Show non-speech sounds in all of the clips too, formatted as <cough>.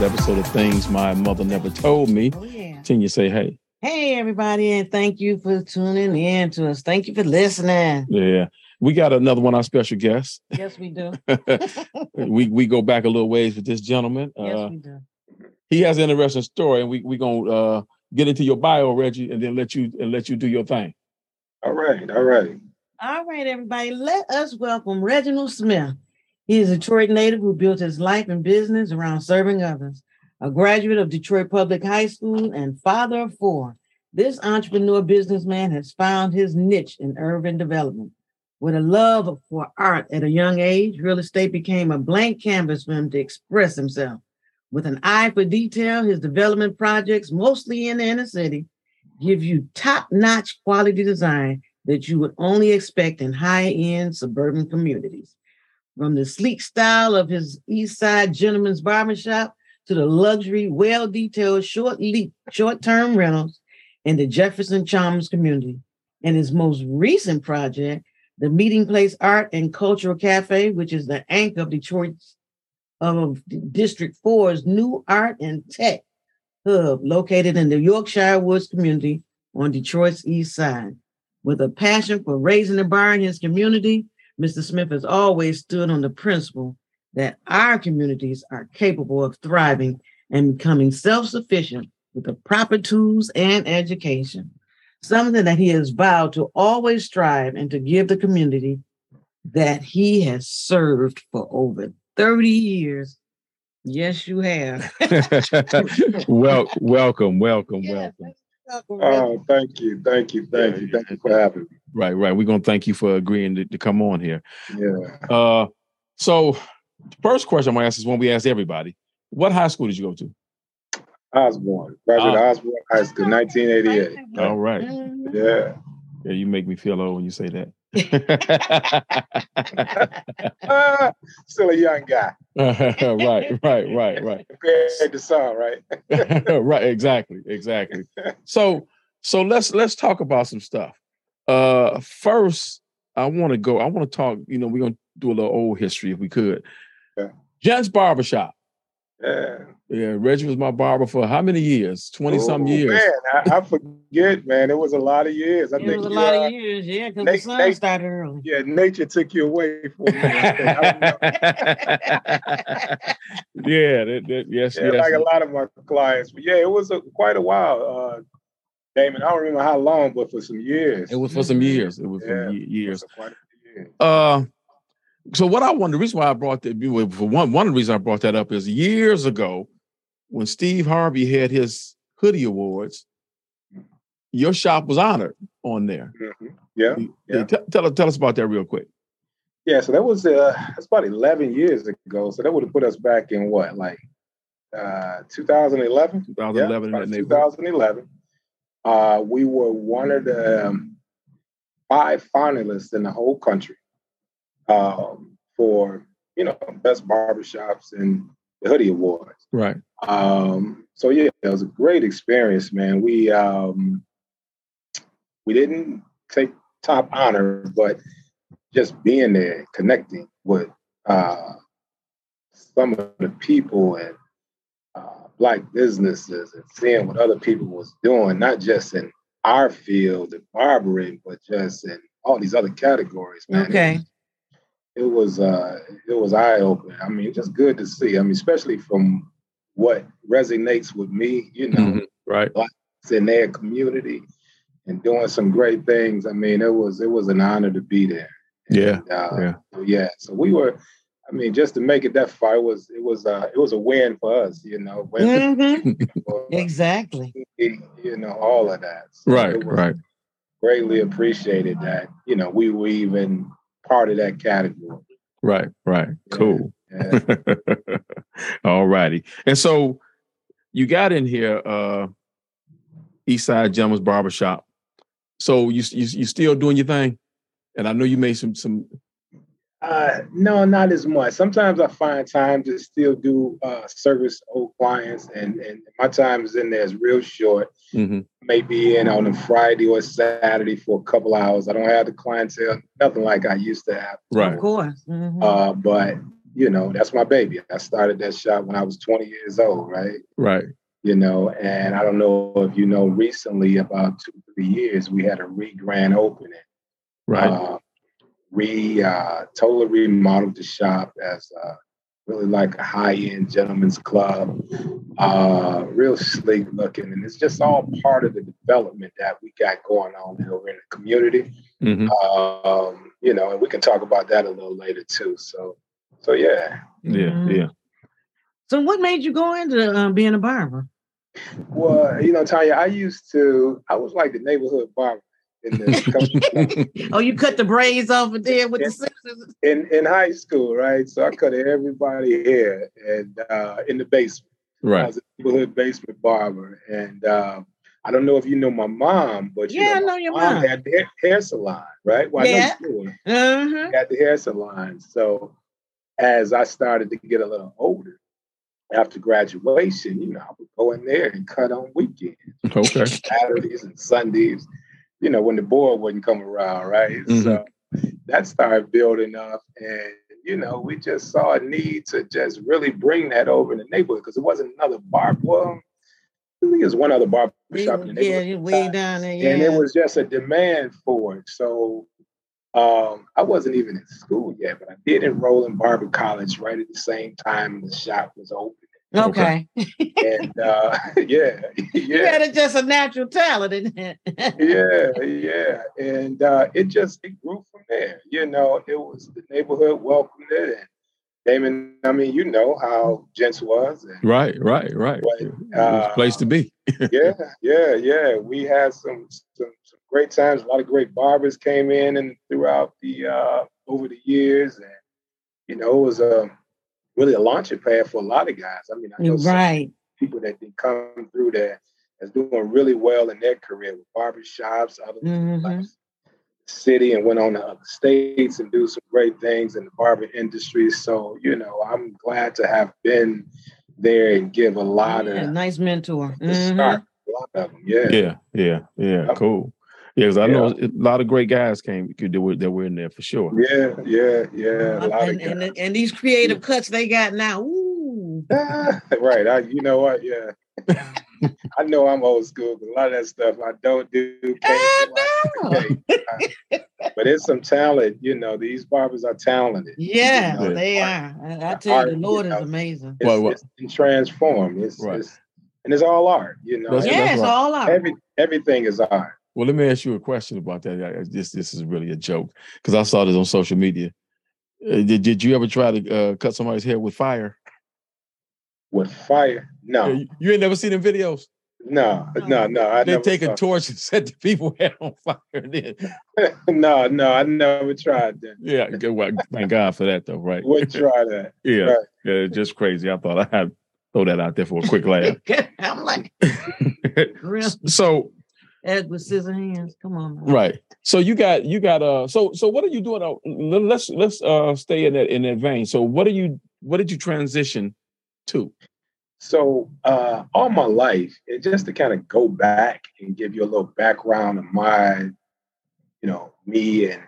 another episode of Things My Mother Never Told Me. Oh, yeah. Can you say hey? Hey, everybody, and thank you for tuning in to us. Thank you for listening. Yeah. We got another one, our special guest. Yes, we do. <laughs> we we go back a little ways with this gentleman. Yes, Uh, we do. he has an interesting story, and we we gonna uh, get into your bio, Reggie, and then let you and let you do your thing. All right, all right. All right, everybody, let us welcome Reginald Smith. He is a Detroit native who built his life and business around serving others. A graduate of Detroit Public High School and father of four, this entrepreneur businessman has found his niche in urban development. With a love for art at a young age, real estate became a blank canvas for him to express himself. With an eye for detail, his development projects, mostly in the inner city, give you top-notch quality design that you would only expect in high-end suburban communities. From the sleek style of his East Side Gentleman's Barbershop to the luxury, well-detailed short leap, short-term rentals in the Jefferson Chalmers community. And his most recent project, the Meeting Place Art and Cultural Cafe, which is the anchor of Detroit's of District 4's new art and tech hub located in the Yorkshire Woods community on Detroit's east side. With a passion for raising the bar in his community, Mr. Smith has always stood on the principle that our communities are capable of thriving and becoming self-sufficient with the proper tools and education. Something that he has vowed to always strive and to give the community that he has served for over 30 years. Yes, you have. <laughs> <laughs> well, welcome, welcome, Yeah, welcome. Welcome, Oh, thank you, thank you, thank Yeah, you, thank you for having me. Right, right. We're gonna thank you for agreeing to, to come on here. Yeah. Uh, so the first question I'm gonna ask is one we ask everybody: What high school did you go to? Osborne, graduate Ah. Osborne High School, 1988. All right. Mhm. Yeah. Yeah, you make me feel old when you say that. Ah, still a young guy. <laughs> right, right, right, right. <laughs> Compared to some, right? <laughs> right, exactly, exactly. So, so let's let's talk about some stuff. Uh, first, I want to go. I want to talk. You know, we're gonna do a little old history if we could. Yeah. Gents Barbershop. Yeah. Yeah, Reggie was my barber for how many years? Twenty some years. Man, I, I forget, man. It was a lot of years. I It think was a lot of years, yeah, because the sun Nate- started early. yeah, nature took you away for a minute. I remember. <laughs> yeah, that, that, yes, Yeah, yes. like a lot of my clients. But yeah, it was a, quite a while. Uh, Damon, I don't remember how long, but for some years. It was for some years. It was for Yeah. ye- years. For quite a few years. Uh, so what I want, the reason why I brought that, for one, one of the reasons I brought that up is years ago, when Steve Harvey had his hoodie awards, your shop was honored on there. Mhm. Yeah. Yeah, tell, tell, tell us about that real quick. Yeah, so that was uh that's about 11 years ago. So that would have put us back in what, like uh 2011? 2011 in Yeah, that about neighborhood. 2011. Uh we were one of the um, five finalists in the whole country um for, you know, best barbershops and the hoodie awards. Right. Um, so yeah, it was a great experience, man. We um, we didn't take top honor, but just being there, connecting with uh, some of the people and uh, black businesses, and seeing what other people was doing, not just in our field of barbering, but just in all these other categories, man. Okay. It was uh, it was eye opening. I mean, just good to see. I mean, especially from what resonates with me, you know, Mhm. Right. it's in their community and doing some great things. I mean, it was it was an honor to be there. Yeah. And, uh, Yeah. so, yeah. So we were. I mean, just to make it that far, it was it was uh, it was a win for us, you know. When, Mhm. for, <laughs> Exactly. you know, all of that. So Right. was Right. Greatly appreciated that you know we were even part of that category. Right. Right. Yeah. Cool. Yeah. <laughs> All righty. And so you got in here, uh, East Side Gentleman's Barbershop. So you, you you still doing your thing? And I know you made some some Uh, no, not as much. Sometimes I find time to still do uh, service old clients, and and my time is in there is real short. Mhm. Maybe in on a Friday or Saturday for a couple hours. I don't have the clientele, nothing like I used to have. Right. Of course. Mhm. Uh, but you know, that's my baby. I started that shop when I was 20 years old, right? Right. You know, and I don't know if you know, recently, about two, three years, we had a re grand opening. Right. Uh, re uh, totally remodeled the shop as uh, really like a high end gentleman's club, uh, real sleek looking, and it's just all part of the development that we got going on over in the community. Mhm. Um, you know, and we can talk about that a little later too. So, so yeah. Yeah. Mhm. Yeah. So, what made you go into uh, being a barber? Well, you know, Tanya, I used to, I was like the neighborhood barber in the <laughs> Oh, you cut the braids off of there with the scissors. in in high school, right? So I cut everybody hair and uh, in the basement. I right. was a neighborhood basement barber, and um, I don't know if you know my mom, but you Yeah, I know, know your mom mom. had the hair, hair salon, right? Well, Yeah. I know you. Uh-huh. at the hair salon. So as I started to get a little older, after graduation, you know, I would go in there and cut on weekends, Okay. Saturdays and Sundays, you know, when the board wouldn't come around, right? So that started building up and you know, we just saw a need to just really bring that over in the neighborhood because it wasn't another bar. Well, I think there's one other barber shop in the Yeah, neighborhood. you way down there. Yeah. And it was just a demand for it. So um, I wasn't even in school yet, but I did enroll in barber college right at the same time the shop was open. Okay. And uh, <laughs> yeah, <laughs> You yeah, had a, just a natural talent in it. <laughs> yeah, yeah. And uh, it just it grew from there. You know, it was the neighborhood welcomed it. And Damon, I mean, you know how Gents was. And Right. Right. Right. But, It was a place to be. yeah, yeah, yeah. We had some, some some great times. A lot of great barbers came in and throughout the uh, over the years, and you know, it was a really a launching pad for a lot of guys. I mean, I know some right. people that did come through there that's doing really well in their career with barber shops, other Mhm. left the city and went on to other states and do some great things in the barber industry. So, you know, I'm glad to have been there and give a lot Yeah, of nice mentor. the Mhm. start, a lot of them. Yeah. Yeah. Yeah. Yeah. Cool. Yeah, because I know a lot of great guys came that were that were in there for sure. Yeah, yeah, yeah. A lot And, of and, guys. and these creative cuts they got now. Ooh. <laughs> right. I, you know what? Yeah. <laughs> I know I'm old school, but a lot of that stuff I don't do. can't I do, I <laughs> but it's some talent. You know, these barbers are talented. Yeah, You know, they art- are. I, I the tell you, art, the you Lord is amazing. It's, Well, well- it's been transformed. It's, Right. it's and it's all art. You know, That's- Every- Yeah, it's right. all art. every everything is art. Well, let me ask you a question about that. I- I- This this is really a joke because I saw this on social media. Uh, did did you ever try to uh, cut somebody's hair with fire? With fire, no, You, you ain't never seen them videos. no, no, no. I They never take a torch and <laughs> set the people <laughs> hair on fire. Then, <laughs> no, no, I never tried that. yeah, good- well, thank God for that though, right? Would try that. yeah, right. yeah, just crazy. I thought I had throw that out there for a quick laugh. I'm like, so Edward Scissorhands. Come on. now. right, so you got you got uh, so so what are you doing? Uh, let's let's uh stay in that in that vein. So what are you what did you transition to? So uh, all my life, and just to kind of go back and give you a little background of my, you know, me and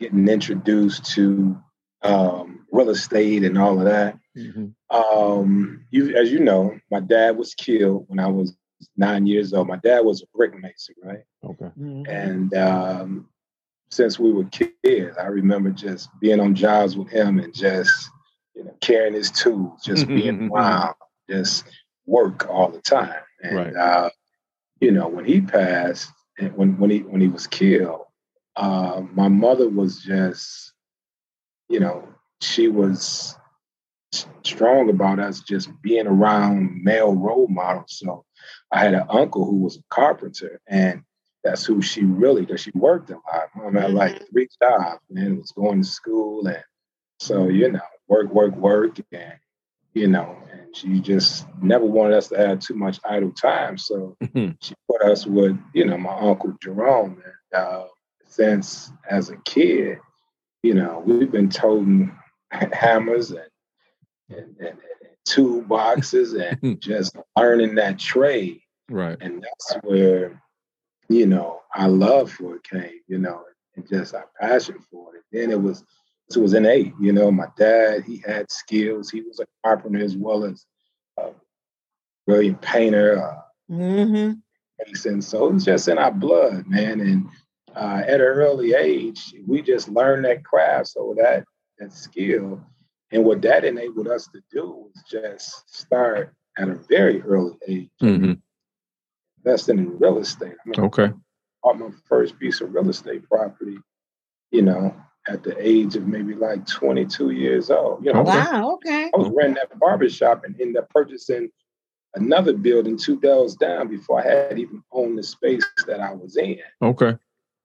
getting introduced to um, real estate and all of that. Um, you, as you know, my dad was killed when I was nine years old. My dad was a brick mason, right? Okay. Mhm. And um, since we were kids, I remember just being on jobs with him and just, you know, carrying his tools, just <laughs> being wild, just work all the time. And Right. uh, you know, when he passed, and when when he when he was killed, uh, my mother was just, you know, she was s- strong about us just being around male role models. So I had an uncle who was a carpenter, and that's who she really because she worked a lot. Mom had like three jobs and was going to school, and so you know, work, work, work, and you know, and she just never wanted us to have too much idle time. So she put us with you know my uncle Jerome, and uh, since as a kid, you know, we've been toting <laughs> hammers and and, and, and toolboxes and <laughs> just learning that trade. Right. And that's where, you know, our love for it came, you know, and just our passion for it. Then it was it was innate, you know. My dad, he had skills. He was a carpenter as well as a brilliant painter. Uh, Mm-hmm. and so it's just in our blood, man. And uh, at an early age, we just learned that craft, so that that skill, and what that enabled us to do was just start at a very early age, hmm investing in real estate. I mean, Okay. I bought my first piece of real estate property, you know, at the age of maybe like 22 years old. You know, Okay. Wow. Okay. I was renting that barber shop and ended up purchasing another building two doors down before I had even owned the space that I was in. Okay.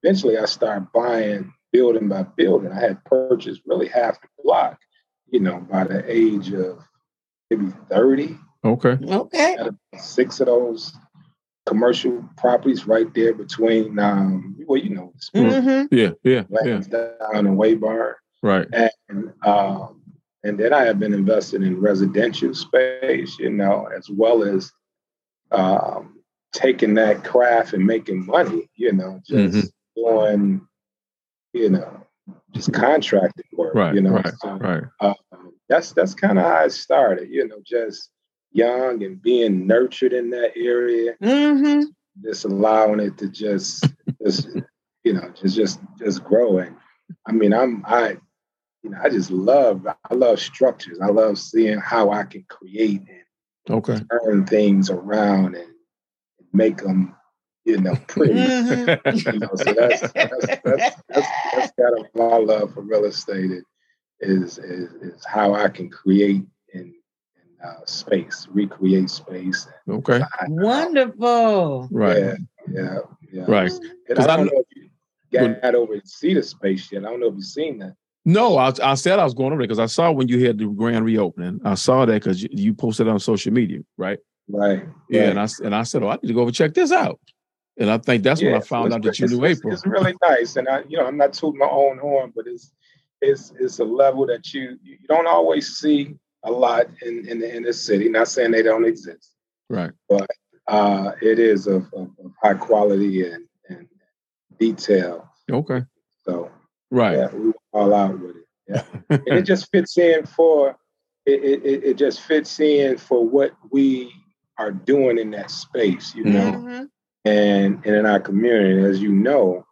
Eventually, I started buying building by building. I had purchased really half the block, you know, by the age of maybe 30. Okay. Okay. Had six of those commercial properties right there between, um, well, you know, Mm-hmm. Yeah. Yeah. Yeah. Lands down in Waybar. Right. and um, and then I have been investing in residential space, you know, as well as um, taking that craft and making money, you know, just doing, you know, just contracting work, Right. you know. Right. So, Right. um, that's that's kind of how it started, you know, just young and being nurtured in that area, Mm-hmm. just allowing it to just, just you know, just just just growing. I mean, I'm I, you know, I just love I love structures. I love seeing how I can create and Okay. turn things around and make them, you know, pretty. Mm-hmm. you know, so that's that's that's, that's, that's kind of my love for real estate. It is is is how I can create in, in uh, space, recreate space. Okay. I- Wonderful. Right. Yeah, yeah, yeah. Right. And 'Cause I I don't kn- know if you got over to see the space yet. I don't know if you've seen that. No, I, I said I was going over there because I saw when you had the grand reopening. I saw that because you, you posted it on social media, right? Right. Yeah, right. and I s- and I said, oh, I need to go over and check this out. And I think that's when I found it's out that you knew it's- April. It's really nice, and I, you know, I'm not tooting my own horn, but it's it's it's a level that you you don't always see a lot in in the inner city. Not saying they don't exist, Right. But uh, it is of, of, of high quality and and detail. Okay. So Right. yeah, we went all out with it. Yeah, <laughs> and it just fits in for it, it. it- It just fits in for what we are doing in that space, you know. Mhm. And, and in our community, as you know,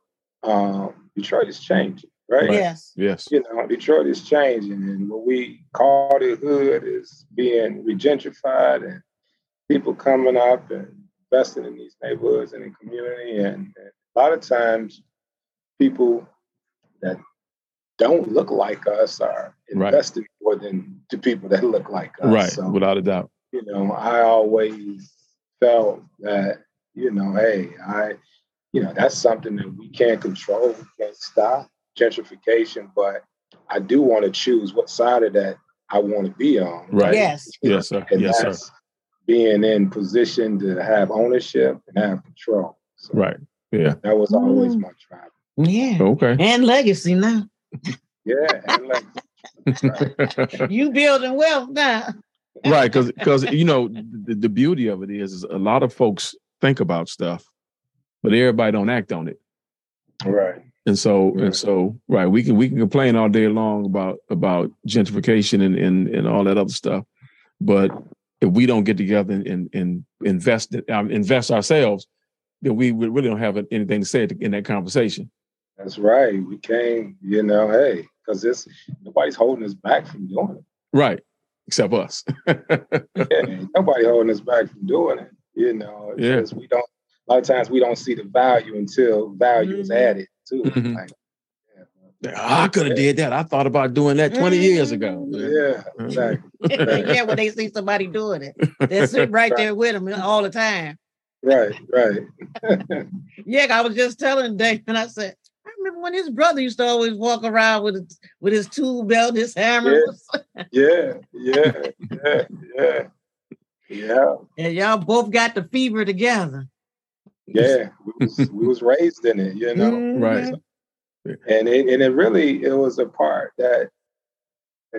um, Detroit is changing, right? Right. Yes. yes. You know, Detroit is changing, and what we call the hood is being regentrified, and people coming up and investing in these neighborhoods and in community, and, and a lot of times, people that don't look like us are Right. investing more than the people that look like us. Right. So, Without a doubt. you know, I always felt that, you know, hey, I, you know, that's something that we can't control, we can't stop gentrification, but I do want to choose what side of that I want to be on. Right. Yes. Yes, sir. And Yes, sir. being in position to have ownership and have control. So Right. Yeah. That was always Mm. my drive. Yeah. Okay. And legacy now. Yeah. And like, right. <laughs> You building wealth now. right because because you know the, the beauty of it is, is a lot of folks think about stuff but everybody don't act on it right. and so Right. and so right we can we can complain all day long about about gentrification and and, and all that other stuff but if we don't get together and and, and invest um, invest ourselves then we we really don't have anything to say in that conversation That's right. We came, you know, hey, because this nobody's holding us back from doing it. right except us <laughs> Yeah, nobody holding us back from doing it. You know, it's Yeah. just we don't. A lot of times we don't see the value until value is Mhm. added to it. Mhm. Like, i could have did that i thought about doing that 20 years ago yeah, exactly. <laughs> <laughs> yeah, when they see somebody doing it, they sit <laughs> right there with them all the time. Right, right. Yeah, I was just telling Dave, and I said, I remember when his brother used to always walk around with his, with his tool belt, his hammer, Yeah, yeah, yeah, yeah, yeah, and y'all both got the fever together. yeah. <laughs> We was, we was raised in it, you know. Mhm. Right. And it, and it really it was a part that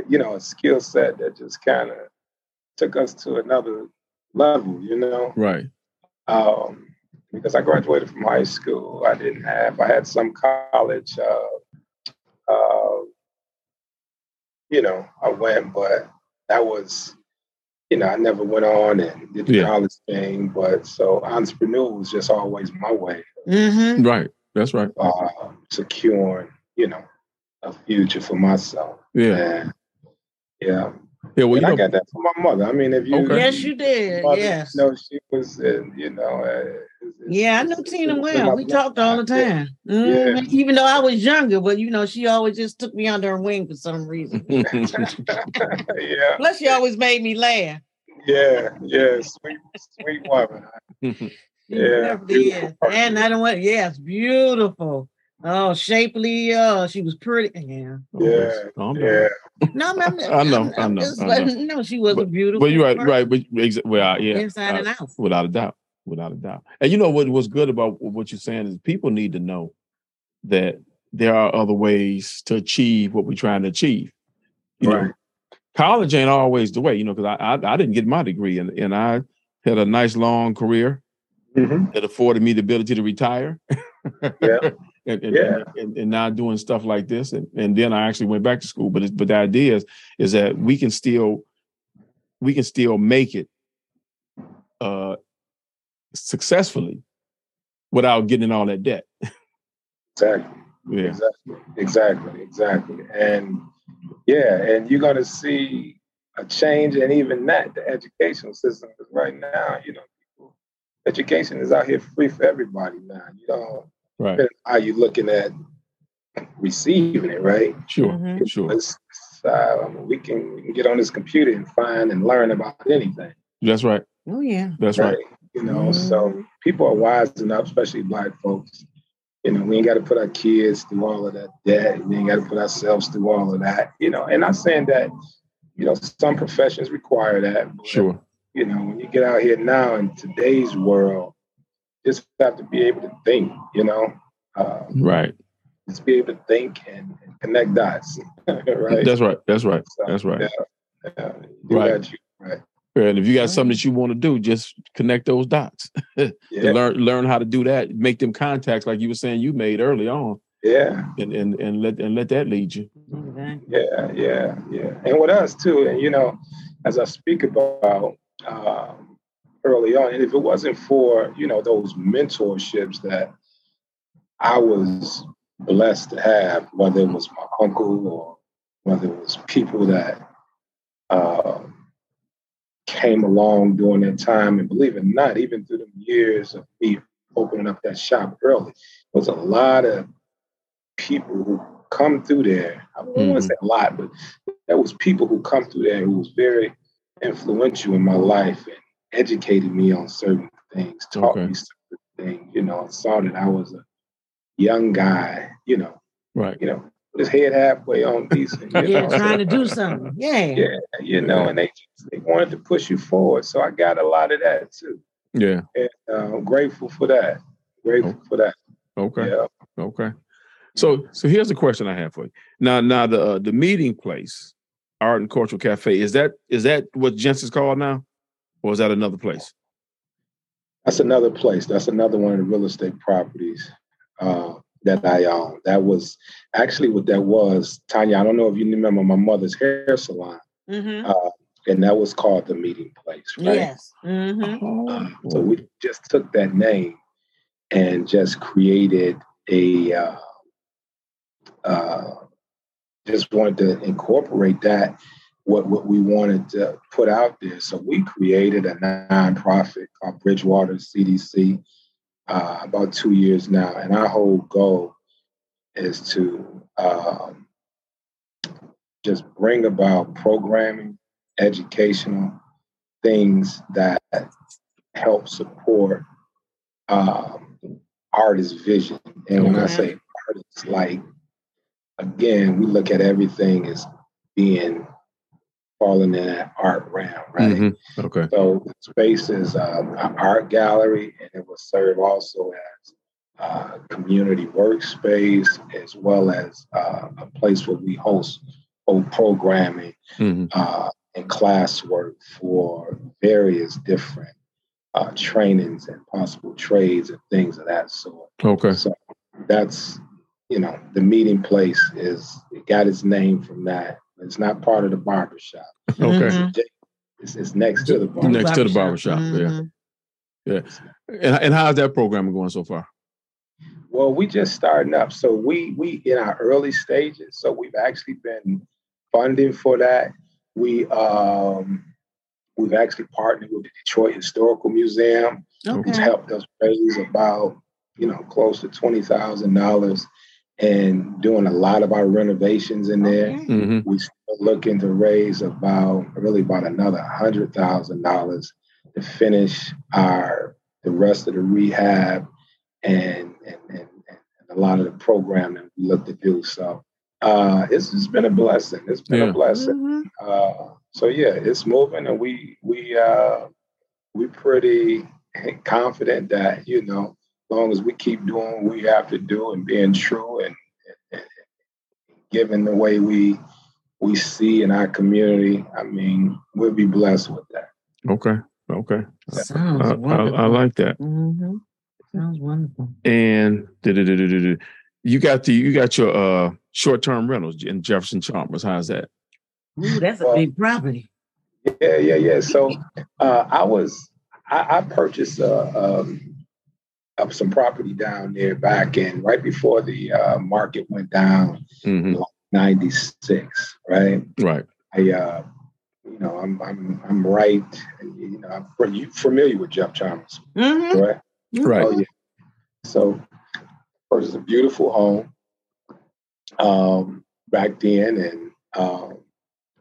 you know a skill set that just kind of took us to another level. You know, right? Um, because I graduated from high school, I didn't have I had some college. Uh, uh, you know, I went, but that was you know, I never went on and did the yeah. college thing, but so entrepreneur was just always my way. Mm-hmm. Right. That's right. Uh, securing, you know, a future for myself. Yeah. And, yeah. Yeah, well, I got that from my mother. I mean, if you, okay. yes, you did. Mother, yes, you know, she was, in, you know, uh, yeah, I know Tina well. We talked all the time. Mm-hmm. yeah. Even though I was younger, but you know, she always just took me under her wing for some reason. <laughs> yeah. Plus, she always made me laugh. Yeah, yeah, sweet, sweet woman. <laughs> yeah, and I don't want. Yes, beautiful. Oh, shapely. Uh, she was pretty. Yeah. Yeah. Oh, yeah. No, I'm, <laughs> I'm, I know. I'm, i know. I know. no, she was but, a beautiful. But you're right. Person. Right. But well, yeah. Inside uh, and out. Without a doubt. Without a doubt. And you know what? What's good about what you're saying is people need to know that there are other ways to achieve what we're trying to achieve. You right. Know, college ain't always the way, you know, because I, I, I didn't get my degree and and I had a nice long career mm-hmm. that afforded me the ability to retire. yeah. <laughs> and, and, yeah. And, and, now doing stuff like this, and, and then I actually went back to school. But but the idea is is that we can still we can still make it uh, successfully without getting all that debt. <laughs> Exactly. Yeah. Exactly. Exactly. Exactly. And yeah, and you're going to see a change, and even that, the educational system. Because right now, you know, education is out here free for everybody now. You know, right? How you looking at receiving it, right? Sure, mm-hmm. sure. Uh, we can we can get on this computer and find and learn about anything. That's right. Oh yeah, that's right. right. You know, mm-hmm. so people are wise enough, especially black folks, you know, we ain't got to put our kids through all of that debt. We ain't got to put ourselves through all of that. You know, and I'm saying that, you know, some professions require that. But, sure. You know, when you get out here now in today's world, just have to be able to think. You know. Um, right. Just be able to think and, and connect dots. <laughs> right. That's right. That's right. So, That's right. Yeah, yeah, right. You, right. And if you got something that you want to do, just connect those dots. <laughs> yeah. learn learn how to do that. Make them contacts like you were saying you made early on. Yeah. And and and let and let that lead you. Yeah, yeah, yeah. And with us too, and you know, as I speak about um, early on, and if it wasn't for you know those mentorships that I was blessed to have, whether it was my uncle or whether it was people that. Uh, came along during that time. And believe it or not, even through the years of me opening up that shop early, there was a lot of people who come through there. I don't mm-hmm. want to say a lot, but there was people who come through there who was very influential in my life and educated me on certain things, taught okay. me certain things, you know, saw that I was a young guy, you know, right. You know, his head halfway on decent. <laughs> yeah, know? trying to do something. Yeah. Yeah, you know, and they they wanted to push you forward. So I got a lot of that too. Yeah. And uh, I'm grateful for that. Grateful oh. for that. Okay. Yeah. Okay. So so here's the question I have for you. Now now the uh, the meeting place, Art and Cultural Cafe, is that is that what Jensen's called now? Or is that another place? That's another place. That's another one of the real estate properties. Uh, that I own. That was actually what that was. Tanya, I don't know if you remember my mother's hair salon. Mm-hmm. Uh, and that was called the meeting place, right? Yes. Mm-hmm. Uh, so we just took that name and just created a, uh, uh, just wanted to incorporate that, what, what we wanted to put out there. So we created a nonprofit called Bridgewater CDC uh, about two years now, and our whole goal is to um, just bring about programming, educational things that help support um, artist vision. And when I say artists, like again, we look at everything as being falling in that art realm, right? Mm-hmm. Okay. So the space is um, an art gallery, and it will serve also as uh, community workspace as well as uh, a place where we host hold programming mm-hmm. uh, and classwork for various different uh, trainings and possible trades and things of that sort. Okay. So that's you know the meeting place is it got its name from that. It's not part of the barbershop. <laughs> Okay. Mm-hmm. It's, it's, next to the barbershop. Next to the barbershop. Mm-hmm. Yeah. Yeah. And, and how's that program going so far? Well, we just starting up. So we we in our early stages. So we've actually been funding for that. We um we've actually partnered with the Detroit Historical Museum, okay. who's helped us raise about, you know, close to twenty thousand dollars and doing a lot of our renovations in there. Okay. Mm-hmm. We still looking to raise about really about another hundred thousand dollars to finish our the rest of the rehab and and, and, and a lot of the programming we look to do. So uh, it's, it's been a blessing. It's been yeah. a blessing. Mm-hmm. Uh, so yeah, it's moving, and we we uh, we pretty confident that you know, as long as we keep doing what we have to do and being true and, and, and giving the way we we see in our community, I mean, we'll be blessed with that. Okay. Okay. Sounds I, wonderful. I, I like that. Mm-hmm. Sounds wonderful. And you got the you got your uh short term rentals in Jefferson Chalmers. How's that? Ooh, that's a big property. Yeah, yeah, yeah. So uh, I was I, I purchased uh, um, some property down there back in right before the uh, market went down, mm-hmm. '96. Right. Right. I uh, you know I'm I'm I'm right. You know, I'm you familiar with Jeff Chalmers, mm-hmm. right? Right. Oh, yeah. So, it's a beautiful home um, back then, and um,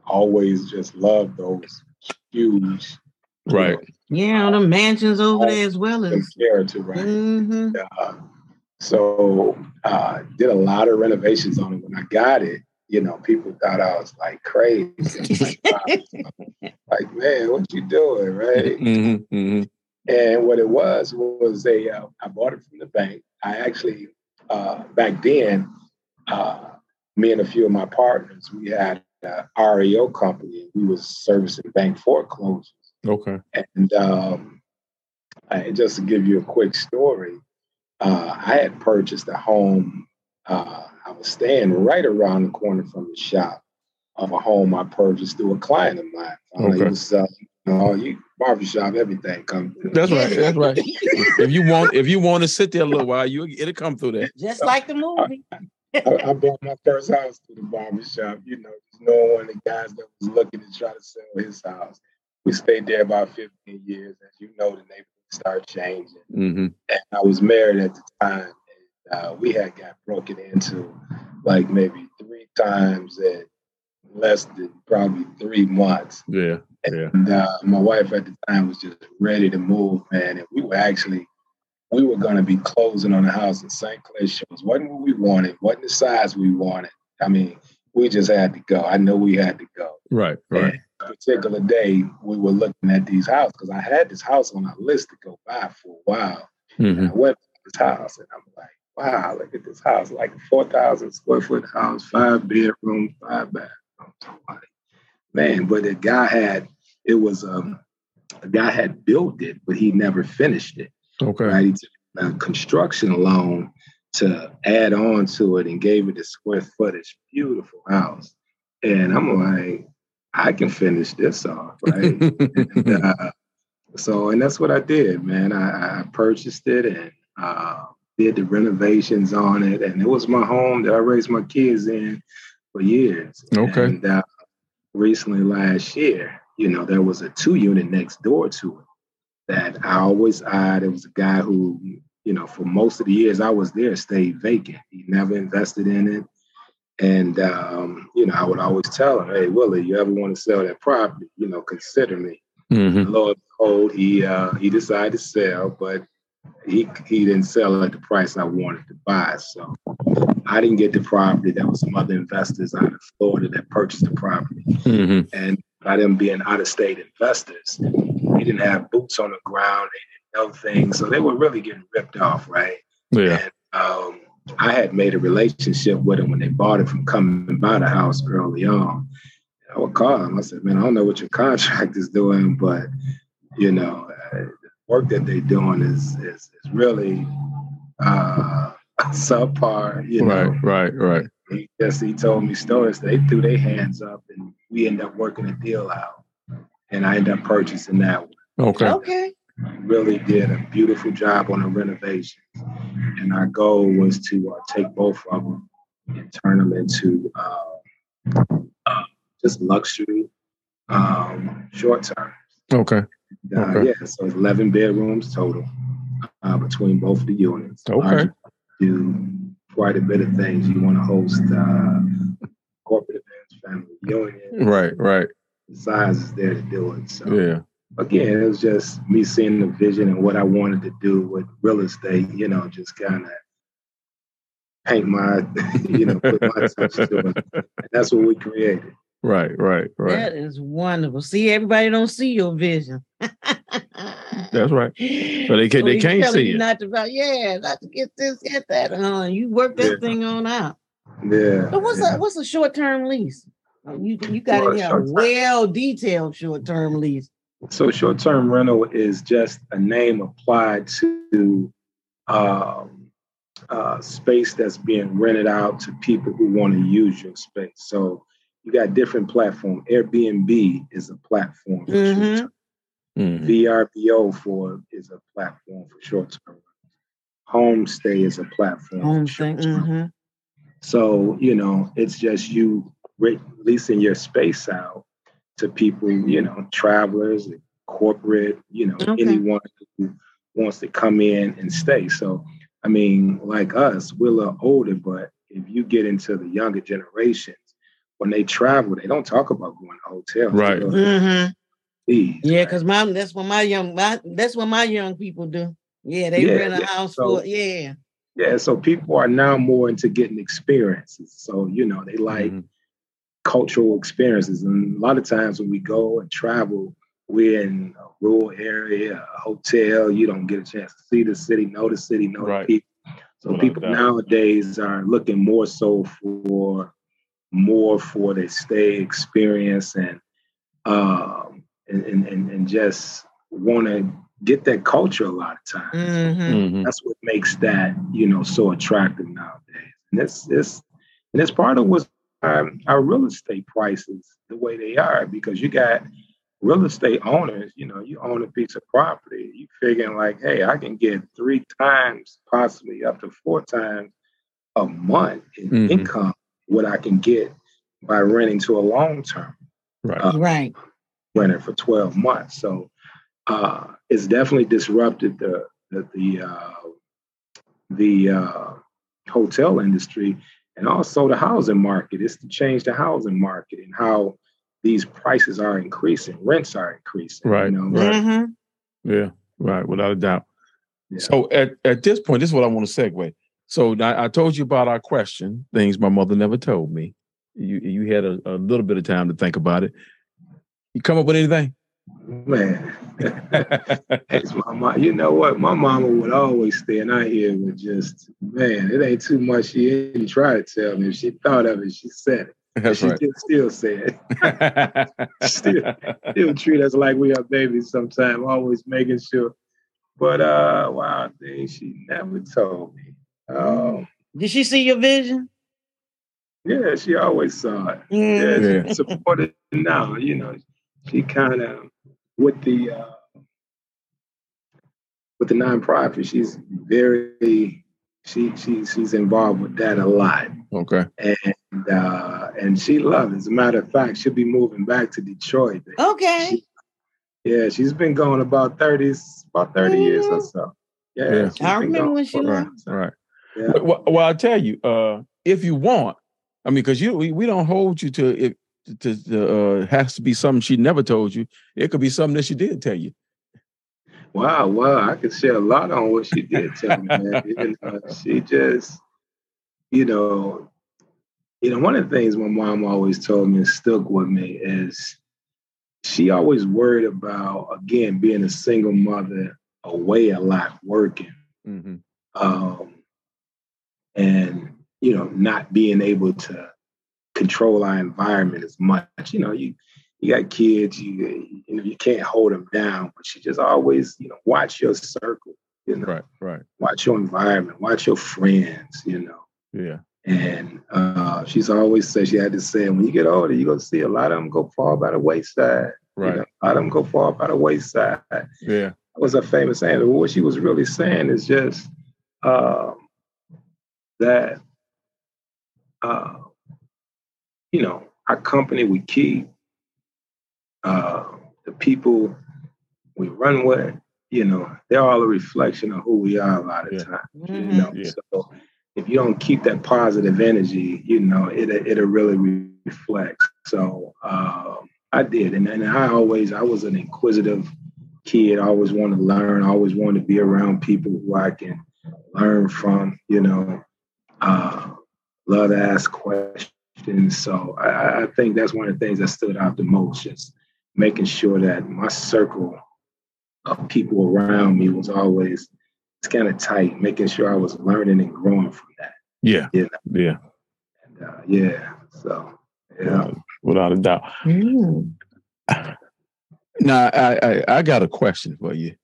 always just loved those huge. Right. Yeah, on the mansions over there as well as character, right? Mm-hmm. Uh, so uh, did a lot of renovations on it. When I got it, you know, people thought I was like crazy. like, <laughs> like, man, what you doing, right? Mm-hmm, mm-hmm. And what it was was a uh, I bought it from the bank. I actually uh, back then, uh, me and a few of my partners, we had an REO company. We was servicing bank foreclosures. Okay. And um, I, just to give you a quick story, uh, I had purchased a home. Uh, I was staying right around the corner from the shop of a home I purchased through a client of mine. Okay. He was uh, Oh, you barbershop, everything comes. That's right. That's right. <laughs> if you want, if you want to sit there a little while, you it'll come through there. Just like the movie. <laughs> I, I, bought my first house through the barbershop. You know, just knowing one of the guys that was looking to try to sell his house. We stayed there about 15 years. As you know, the neighborhood started changing. Mm-hmm. And I was married at the time. And, uh, we had got broken into like maybe three times in less than probably three months. Yeah. And yeah. uh, my wife at the time was just ready to move, man. And we were actually, we were going to be closing on the house in St. Clair Shores. Wasn't what we wanted, wasn't the size we wanted. I mean, we just had to go. I know we had to go. Right, right. And particular day, we were looking at these houses because I had this house on our list to go buy for a while. Mm-hmm. I went to this house and I'm like, wow, look at this house, like a 4,000 square foot house, five bedrooms, five bathrooms. Man, but the guy had it was um a guy had built it, but he never finished it. Okay. Right. He took a construction loan to add on to it and gave it a square footage. Beautiful house. And I'm like, I can finish this off, right? <laughs> and, uh, so, and that's what I did, man. I, I purchased it and uh, did the renovations on it, and it was my home that I raised my kids in for years. Okay. And uh, recently, last year, you know, there was a two unit next door to it that I always eyed. It was a guy who, you know, for most of the years I was there, stayed vacant. He never invested in it. And, um, you know, I would always tell him, hey, Willie, you ever want to sell that property, you know, consider me. Mm-hmm. Lo and behold, he, uh, he decided to sell, but he, he didn't sell at the price I wanted to buy. So I didn't get the property. There was some other investors out of Florida that purchased the property. Mm-hmm. And by them being out of state investors, they didn't have boots on the ground. They didn't know things. So they were really getting ripped off, right? Yeah. And, um, I had made a relationship with them when they bought it from coming by the house early on. I would call them. I said, "Man, I don't know what your contract is doing, but you know, uh, the work that they're doing is is, is really uh, <laughs> subpar." You know, right, right, right. He just he told me stories. They threw their hands up, and we ended up working a deal out, and I ended up purchasing that one. Okay. Okay. Really did a beautiful job on the renovations, and our goal was to uh, take both of them and turn them into uh, uh, just luxury um, short term. Okay. Uh, Okay. Yeah, so 11 bedrooms total uh, between both of the units. Okay. Do quite a bit of things. You want to host uh, corporate events, family reunions. Right, right. The size is there to do it. So Yeah. Again, it was just me seeing the vision and what I wanted to do with real estate. You know, just kind of paint my, <laughs> you know, put my touch to it. And that's what we created. Right, right, right. That is wonderful. See, everybody don't see your vision. That's right. So they can- they can't see you it. Not to yeah, not to get this, get that. Uh, you work that Yeah. thing on out. Yeah. But what's yeah. a what's a short term lease? Oh, You you got to have a well detailed short term lease. So short term rental is just a name applied to um, uh, space that's being rented out to people who want to use your space. So you got different platform. Airbnb is a platform for Mhm. short-term. Mhm. VRBO for is a platform for short term. Homestay is a platform. Home for thing. short-term. mhm. So, you know, it's just you re- leasing your space out to people, you know, travelers, corporate, you know, Okay. anyone who wants to come in and stay. So, I mean, like us, we're a little older, but if you get into the younger generations, when they travel, they don't talk about going to hotels. Right. go to Mhm. these, Yeah, right? because my that's what my young my, that's what my young people do. Yeah, they Yeah, rent a yeah. house So- for yeah. Yeah, so people are now more into getting experiences. So, you know, they like Mhm. Cultural experiences. And a lot of times when we go and travel, we're in a rural area, a hotel. You don't get a chance to see the city, know the city, know Right. the people. So Without people doubt. nowadays are looking more so for more for their stay experience and um and and, and, and just want to get that culture a lot of times. Mhm. Mhm. That's what makes that you know so attractive nowadays. And it's it's and it's part of what's our, our real estate prices the way they are because you got real estate owners. You know, you own a piece of property, you figuring like, hey, I can get three times, possibly up to four times a month in Mhm. income what I can get by renting to a long term Right. uh, Right. renter for 12 months. So uh, it's definitely disrupted the the the, uh, the uh, hotel industry and also the housing market. It's to change the housing market and how these prices are increasing, rents are increasing. Right, You know? right. Mhm. Yeah, right, without a doubt. Yeah. So at, at this point, this is what I want to segue. So now I told you about our question, things my mother never told me. You you had a, a little bit of time to think about it. You come up with anything? Man, <laughs> it's my mom. You know what? My mama would always stand out here with just, man, it ain't too much. She didn't try to tell me. If she thought of it, she said it. <laughs> That's she right. still, still said it. <laughs> still, still treat us like we are babies sometimes, always making sure. But uh wow, thing she never told me. Um, Did she see your vision? yeah, she always saw it. Mhm. Yeah, Yeah. supported it now. You know, she kind of with the uh with the nonprofit, she's very she she she's involved with that a lot. okay. And uh and she loves it. As a matter of fact, she'll be moving back to Detroit. Okay. Yeah, she's been going about 30, about 30 years or so. Yeah. Yeah. I remember when she for a Right, right. Yeah. Well, well, I'll tell you, uh, if you want, I mean, because you we, we don't hold you to it to, to uh has to be something she never told you. It could be something that she did tell you. Wow, wow. I could share a lot on what she did tell me, man. <laughs> Even, uh, she just, you know, you know, one of the things my mom always told me and stuck with me is she always worried about, again, being a single mother, away a lot, working. Mm-hmm. Um, and you know, not being able to control our environment as much. You know, you you got kids, you you know, you can't hold them down, but you just always, you know, watch your circle. You know, right, right. Watch your environment, watch your friends. You know. Yeah. And uh, she's always said she had to say, when you get older, you're gonna see a lot of them go fall by the wayside. Right. You know, a lot of them go fall by the wayside. Yeah. That was a famous saying. But what she was really saying is just um, that uh, you know, our company we keep, uh, the people we run with, you know, they're all a reflection of who we are a lot of yeah. times. Mm-hmm. You know, yeah. so if you don't keep that positive energy, you know, it it'll really reflect. So um, I did, and, and I always I was an inquisitive kid. I always wanted to learn. I always wanted to be around people who I can learn from. You know, uh, love to ask questions. So I, I think that's one of the things that stood out the most. Just making sure that my circle of people around me was always it's kind of tight, making sure I was learning and growing from that. Yeah. You know? Yeah. And, uh, yeah. So, yeah. Without a doubt. Mm. Now, I, I, I got a question for you,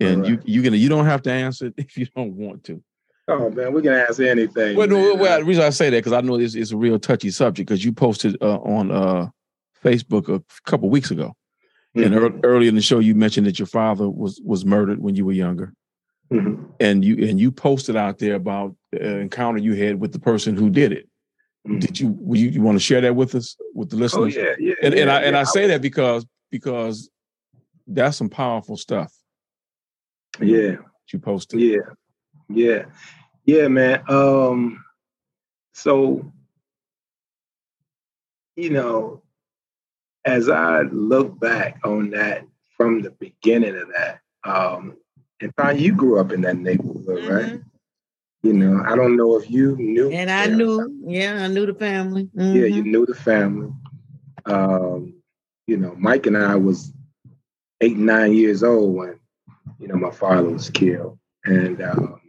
and right. you you gonna you don't have to answer it <laughs> if you don't want to. Oh man, we can ask anything. Well, no, well, the reason I say that because I know this is a real touchy subject because you posted uh, on uh, Facebook a couple weeks ago, mm-hmm. and er- earlier in the show you mentioned that your father was was murdered when you were younger. Mm-hmm. And you and you posted out there about the encounter you had with the person who did it. Mm-hmm. Did you, you you want to share that with us with the oh, listeners? Oh, yeah, yeah. And, yeah, and I yeah. and I say that because because that's some powerful stuff. Yeah. You posted. Yeah. Yeah. Yeah, man. Um so you know, as I look back on that from the beginning of that, um, and Tanya, you grew up in that neighborhood, mm-hmm. right? You know, I don't know if you knew. And I knew, yeah, I knew the family. Mm-hmm. Yeah, you knew the family. Um, you know, Mike and I was eight, nine years old when, you know, my father was killed. And um,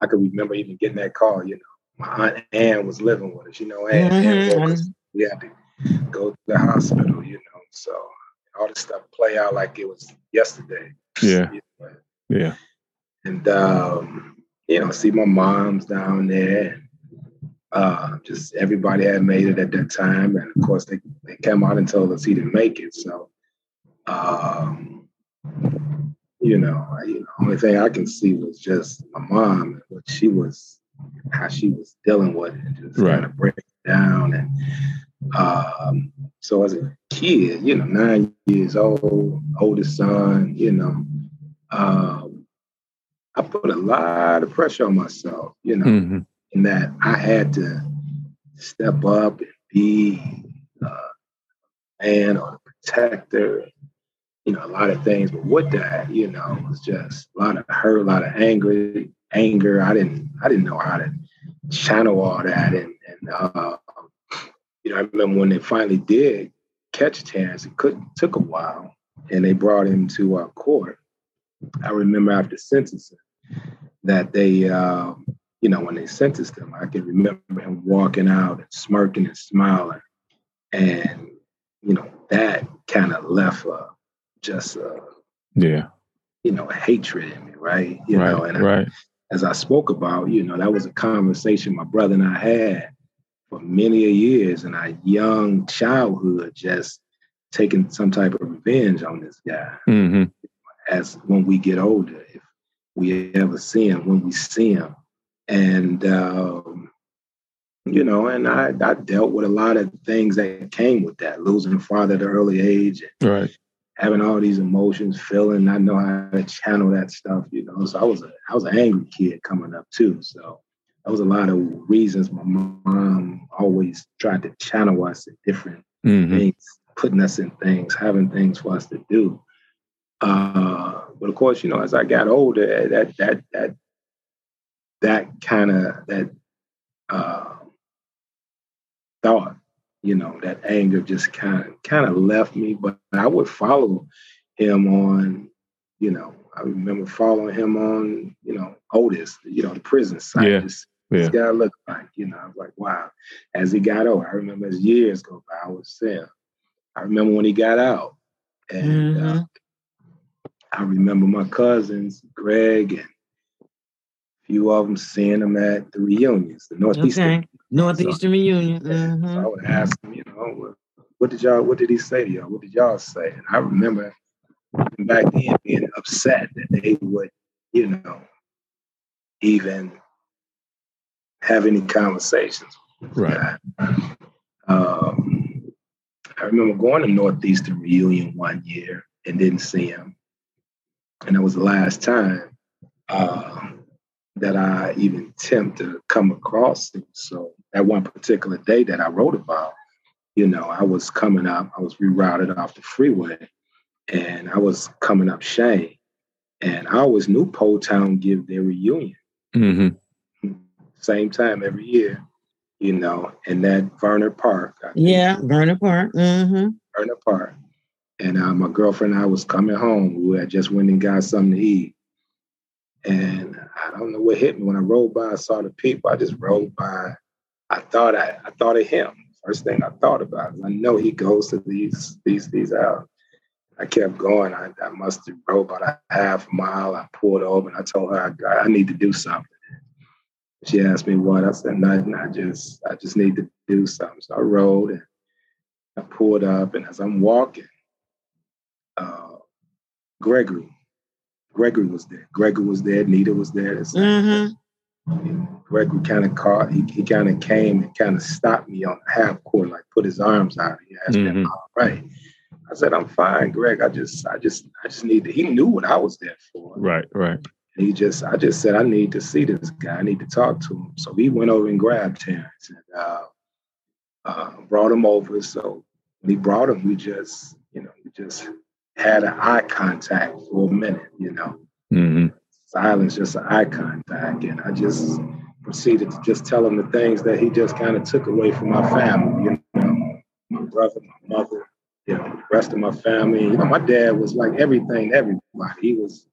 I can remember even getting that call, you know, my aunt Ann was living with us, you know, and mm-hmm. we had to go to the hospital, you know. So all this stuff play out like it was yesterday. Yeah. Yeah. And um, you know, see my mom's down there. Uh, just everybody had made it at that time, and of course they, they came out and told us he didn't make it. So, um, you know, I, you know, only thing I can see was just my mom, what she was, how she was dealing with it, and just right. kind of breaking down. And um, so as a kid, you know, nine years old, oldest son, you know, um, I put a lot of pressure on myself, you know, mm-hmm. in that I had to step up and be uh, a man or a protector, you know, a lot of things. But with that, you know, it was just a lot of hurt, a lot of anger, anger. I didn't, I didn't know how to channel all that, and, and uh, you know, I remember when they finally did catch Terrence, it could took a while, and they brought him to our court. I remember after sentencing that they, uh, you know, when they sentenced him, I can remember him walking out and smirking and smiling, and you know that kind of left uh, just uh, yeah, you know, hatred in me, right? You right, know, and right. I, as I spoke about, you know, that was a conversation my brother and I had for many years in our young childhood, just taking some type of revenge on this guy. Mm-hmm. As when we get older, if we ever see him, when we see him, and um, you know, and I, I dealt with a lot of things that came with that, losing a father at an early age, right? Having all these emotions, feeling, I know how to channel that stuff, you know. So I was a I was an angry kid coming up too. So that was a lot of reasons my mom always tried to channel us in different mm-hmm. things, putting us in things, having things for us to do. Uh, but of course, you know, as I got older, eh, that that that that kind of that uh, thought, you know, that anger just kind of kind of left me. But I would follow him on, you know, I remember following him on, you know, Otis, you know, the prison site. Yeah. This, Yeah. this guy looked like, you know, I was like, wow. As he got older, I remember as years go by, I was saying, I remember when he got out. And uh, Mhm. I remember my cousins, Greg and a few of them seeing them at the reunions, the Northeastern. Okay. Northeastern Reunion. Yeah, So I Mhm. would ask them, you know, what, what did y'all, what did he say to y'all? What did y'all say? And I remember back then being upset that they would, you know, even have any conversations. Right. Um, I remember going to Northeastern reunion one year and didn't see him, and that was the last time uh, that I even attempted to come across him. So that one particular day that I wrote about, you know, I was coming up, I was rerouted off the freeway, and I was coming up Chene, and I always knew Poletown give their reunion hmm same time every year, you know, in that Verner Park. I think, Yeah, Vernon Park. Mm-hmm. Verner Park. And uh, my girlfriend and I was coming home. We had just went and got something to eat. And I don't know what hit me when I rolled by. I saw the people. I just rolled by. I thought I, I thought of him. First thing I thought about. I know he goes to these these these out. I kept going. I, I must have rode about a half mile. I pulled over and I told her I, I need to do something. She asked me what. I said nothing. I just I just need to do something. So I rode and I pulled up, and as I'm walking, uh, Gregory, Gregory was there. Gregory was there. Nita was there. This- Mm-hmm. Gregory kind of caught. He, he kind of came and kind of stopped me on the half court, like put his arms out. He asked me, Mhm. "All right." I said, "I'm fine, Greg. I just I just I just need to." He knew what I was there for. Right. Right. And He just, I just said, I need to see this guy. I need to talk to him. So he went over and grabbed Terrence and uh, uh, brought him over. So when he brought him, we just, you know, we just had an eye contact for a minute, you know, hmm silence, just an eye contact. And I just proceeded to just tell him the things that he just kind of took away from my family, you know, my brother, my mother, you know, the rest of my family. You know, my dad was like everything, everybody. He was,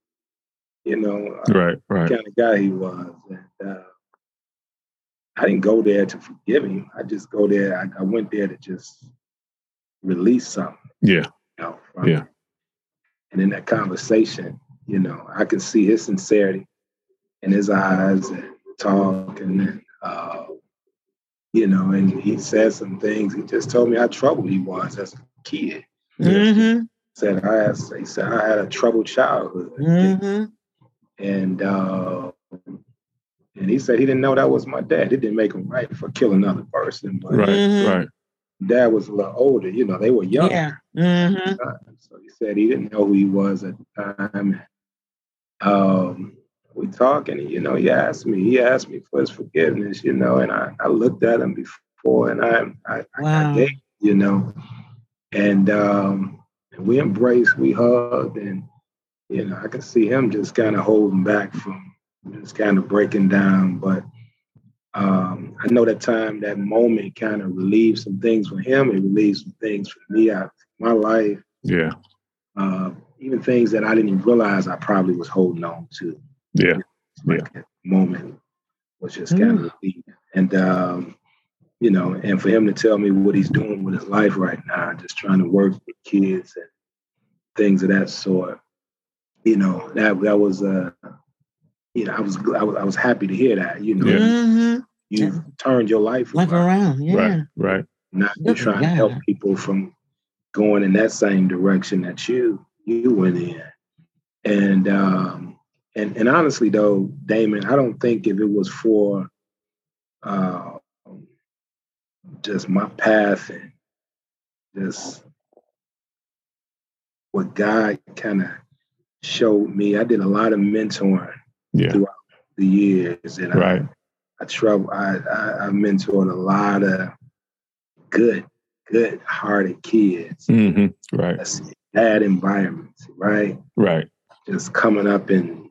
you know, uh, Right. Right. kind of guy he was. And uh, I didn't go there to forgive him. I just go there. I, I went there to just release something. Yeah. You know, Yeah. him. And in that conversation, you know, I could see his sincerity in his eyes and talk, and uh, you know, and he said some things. He just told me how troubled he was as a kid. Mm-hmm. Said I had, he said I had a troubled childhood. Mm-hmm. and uh, and he said he didn't know that was my dad. It didn't make him right for killing another person, but Right. Mhm. Right. Dad was a little older. You know, they were young. Yeah. Mm-hmm. at the time. So he said he didn't know who he was at the time. Um, we talking, and you know, he asked me. He asked me for his forgiveness. You know, and I, I looked at him before, and I I, Wow. I gave, you know, and um, we embraced, we hugged, and you know, I could see him just kind of holding back from just kind of breaking down. But um, I know that time, that moment kind of relieved some things for him. It relieved some things for me out of my life, Yeah. uh, even things that I didn't even realize I probably was holding on to. Yeah. Like that moment was just kind of relieved. And, um, you know, and for him to tell me what he's doing with his life right now, just trying to work with kids and things of that sort, you know, that that was uh, you know, I was I was I was happy to hear that. You know, Yeah. Mm-hmm. You turned your life Life around. around. Yeah. Right. Right. Now you're Good for trying to help people from going in that same direction that you you went in. And um and and honestly though, Damon, I don't think if it was for uh just my path and just what God kind of showed me. I did a lot of mentoring Yeah. the years and Right. I trouble I, I I mentored a lot of good, good hearted kids. hmm Right. That's bad environments, right? Right. Just coming up in,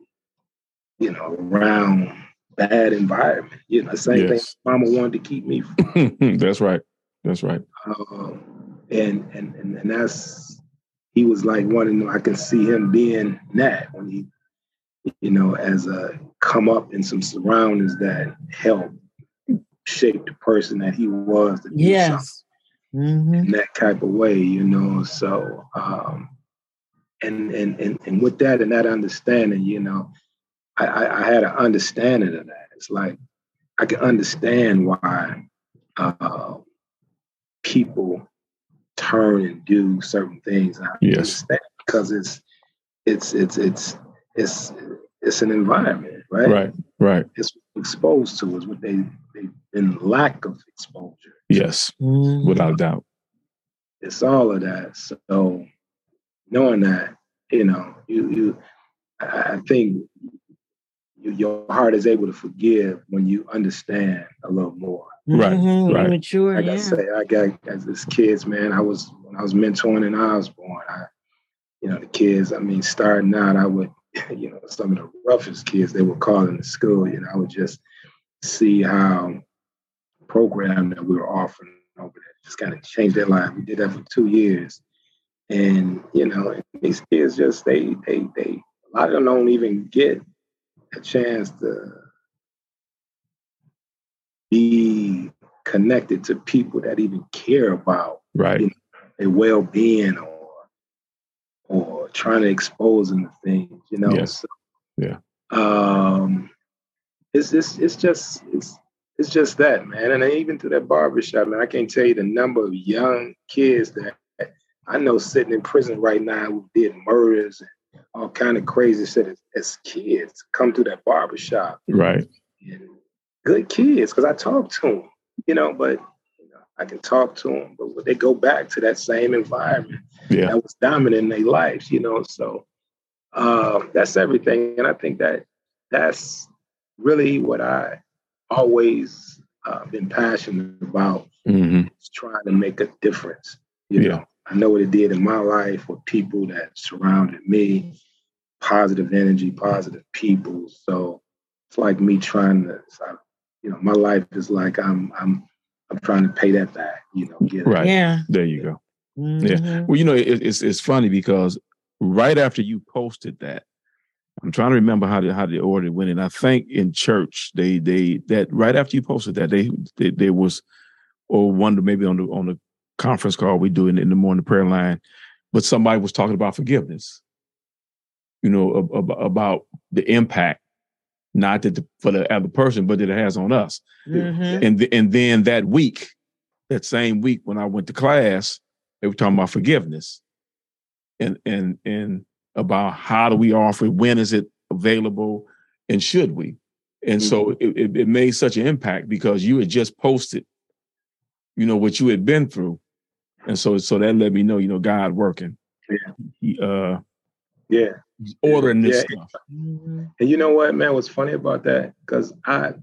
you know, around bad environment. You know, same Yes. thing mama wanted to keep me from. <laughs> That's right. That's right. um, and, and and and that's he was like one of them. I can see him being that when he you know, as a come up in some surroundings that help shape the person that he was. yes. Mm-hmm. In that type of way, you know. So, um, and and and and with that and that understanding, you know, I, I, I had an understanding of that. It's like I can understand why uh, people turn and do certain things. I yes, because it's it's it's it's it's it's an environment, right? Right, right. It's exposed to is what they they've been lack of exposure. Yes, mm-hmm. without doubt. It's all of that. So knowing that, you know, you you I think you, your heart is able to forgive when you understand a little more. Right, mm-hmm, right. Mature. Like yeah. I say, I got as this kids, man. I was when I was mentoring in Osborne. I, you know, the kids. I mean, starting out, I would, <laughs> you know, some of the roughest kids they were calling the school. You know, I would just see how program that we were offering over there just kind of changed their life. We did that for two years, and you know, these kids just they they they a lot of them don't even get a chance to be connected to people that even care about right you know, their well-being or or trying to expose them to things you know yes. so, yeah. um it's it's it's just it's it's just that man. And even through that barbershop man i can't tell you the number of young kids that i know sitting in prison right now who did murders and all kind of crazy shit as, as kids come through that barbershop. Right. And good kids because i talk to them you know, but I can talk to them, but when they go back to that same environment yeah. that was dominant in their lives, you know. So um, that's everything, and I think that that's really what I always uh, been passionate about, mm-hmm. trying to make a difference. You yeah. know, I know what it did in my life with people that surrounded me, positive energy, positive people. So it's like me trying to you know, my life is like I'm I'm I'm trying to pay that back. You know, get right? Yeah, there you go. Mm-hmm. Yeah. Well, you know, it, it's it's funny because right after you posted that, I'm trying to remember how the how the order went. And I think in church they they that right after you posted that they, they there was or wonder maybe on the on the conference call we do in, in the morning prayer line, but somebody was talking about forgiveness. You know, about, about the impact not that the, for the other person, but that it has on us. Mm-hmm. And th- and then that week, that same week when I went to class, they were talking about forgiveness, and and and about how do we offer it, when is it available, and should we? And mm-hmm. so it, it, it made such an impact because you had just posted, you know, what you had been through, and so so that let me know, you know, God working. Yeah. He, uh, yeah ordering this yeah. stuff. Mm-hmm. And you know what, man? What's funny about that? Because I,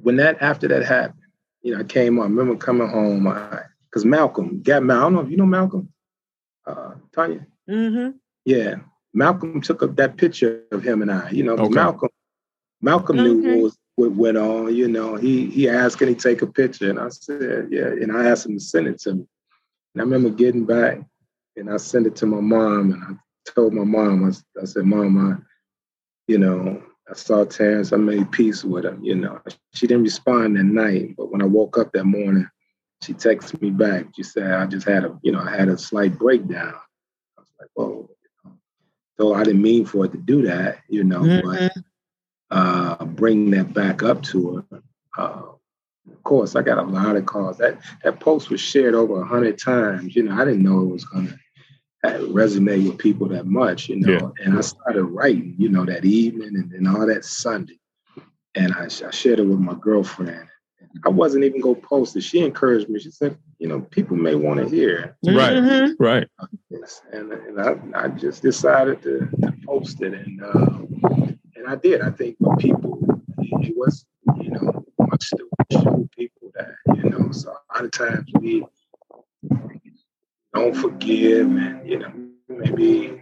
when that after that happened, you know, I came on. I remember coming home. I because Malcolm got Mal. I don't know if you know Malcolm, uh, Tanya. Mm-hmm. Yeah, Malcolm took up that picture of him and I. You know, okay. Malcolm, Malcolm okay. knew what, was, what went on. You know, he he asked, "Can he take a picture?" And I said, "Yeah." And I asked him to send it to me. And I remember getting back and I sent it to my mom, and I told my mom, I, I said, Mom, I, you know, I saw Terrence, I made peace with him, you know. She didn't respond that night, but when I woke up that morning, she texted me back. She said, I just had a, you know, I had a slight breakdown. I was like, whoa. So I didn't mean for it to do that, you know, mm-hmm. but uh, bring that back up to her. Uh, of course, I got a lot of calls. That that post was shared over a hundred times. You know, I didn't know it was gonna resonate with people that much, you know. Yeah. And I started writing, you know, that evening and then all that Sunday. And I, I shared it with my girlfriend. I wasn't even gonna post it. She encouraged me. She said, you know, people may want to hear. Right, mm-hmm. right. And, and I, I just decided to, to post it, and uh, and I did. I think for people, it was, you know, much to show people that, you know. So a lot of times we don't forgive and, you know, maybe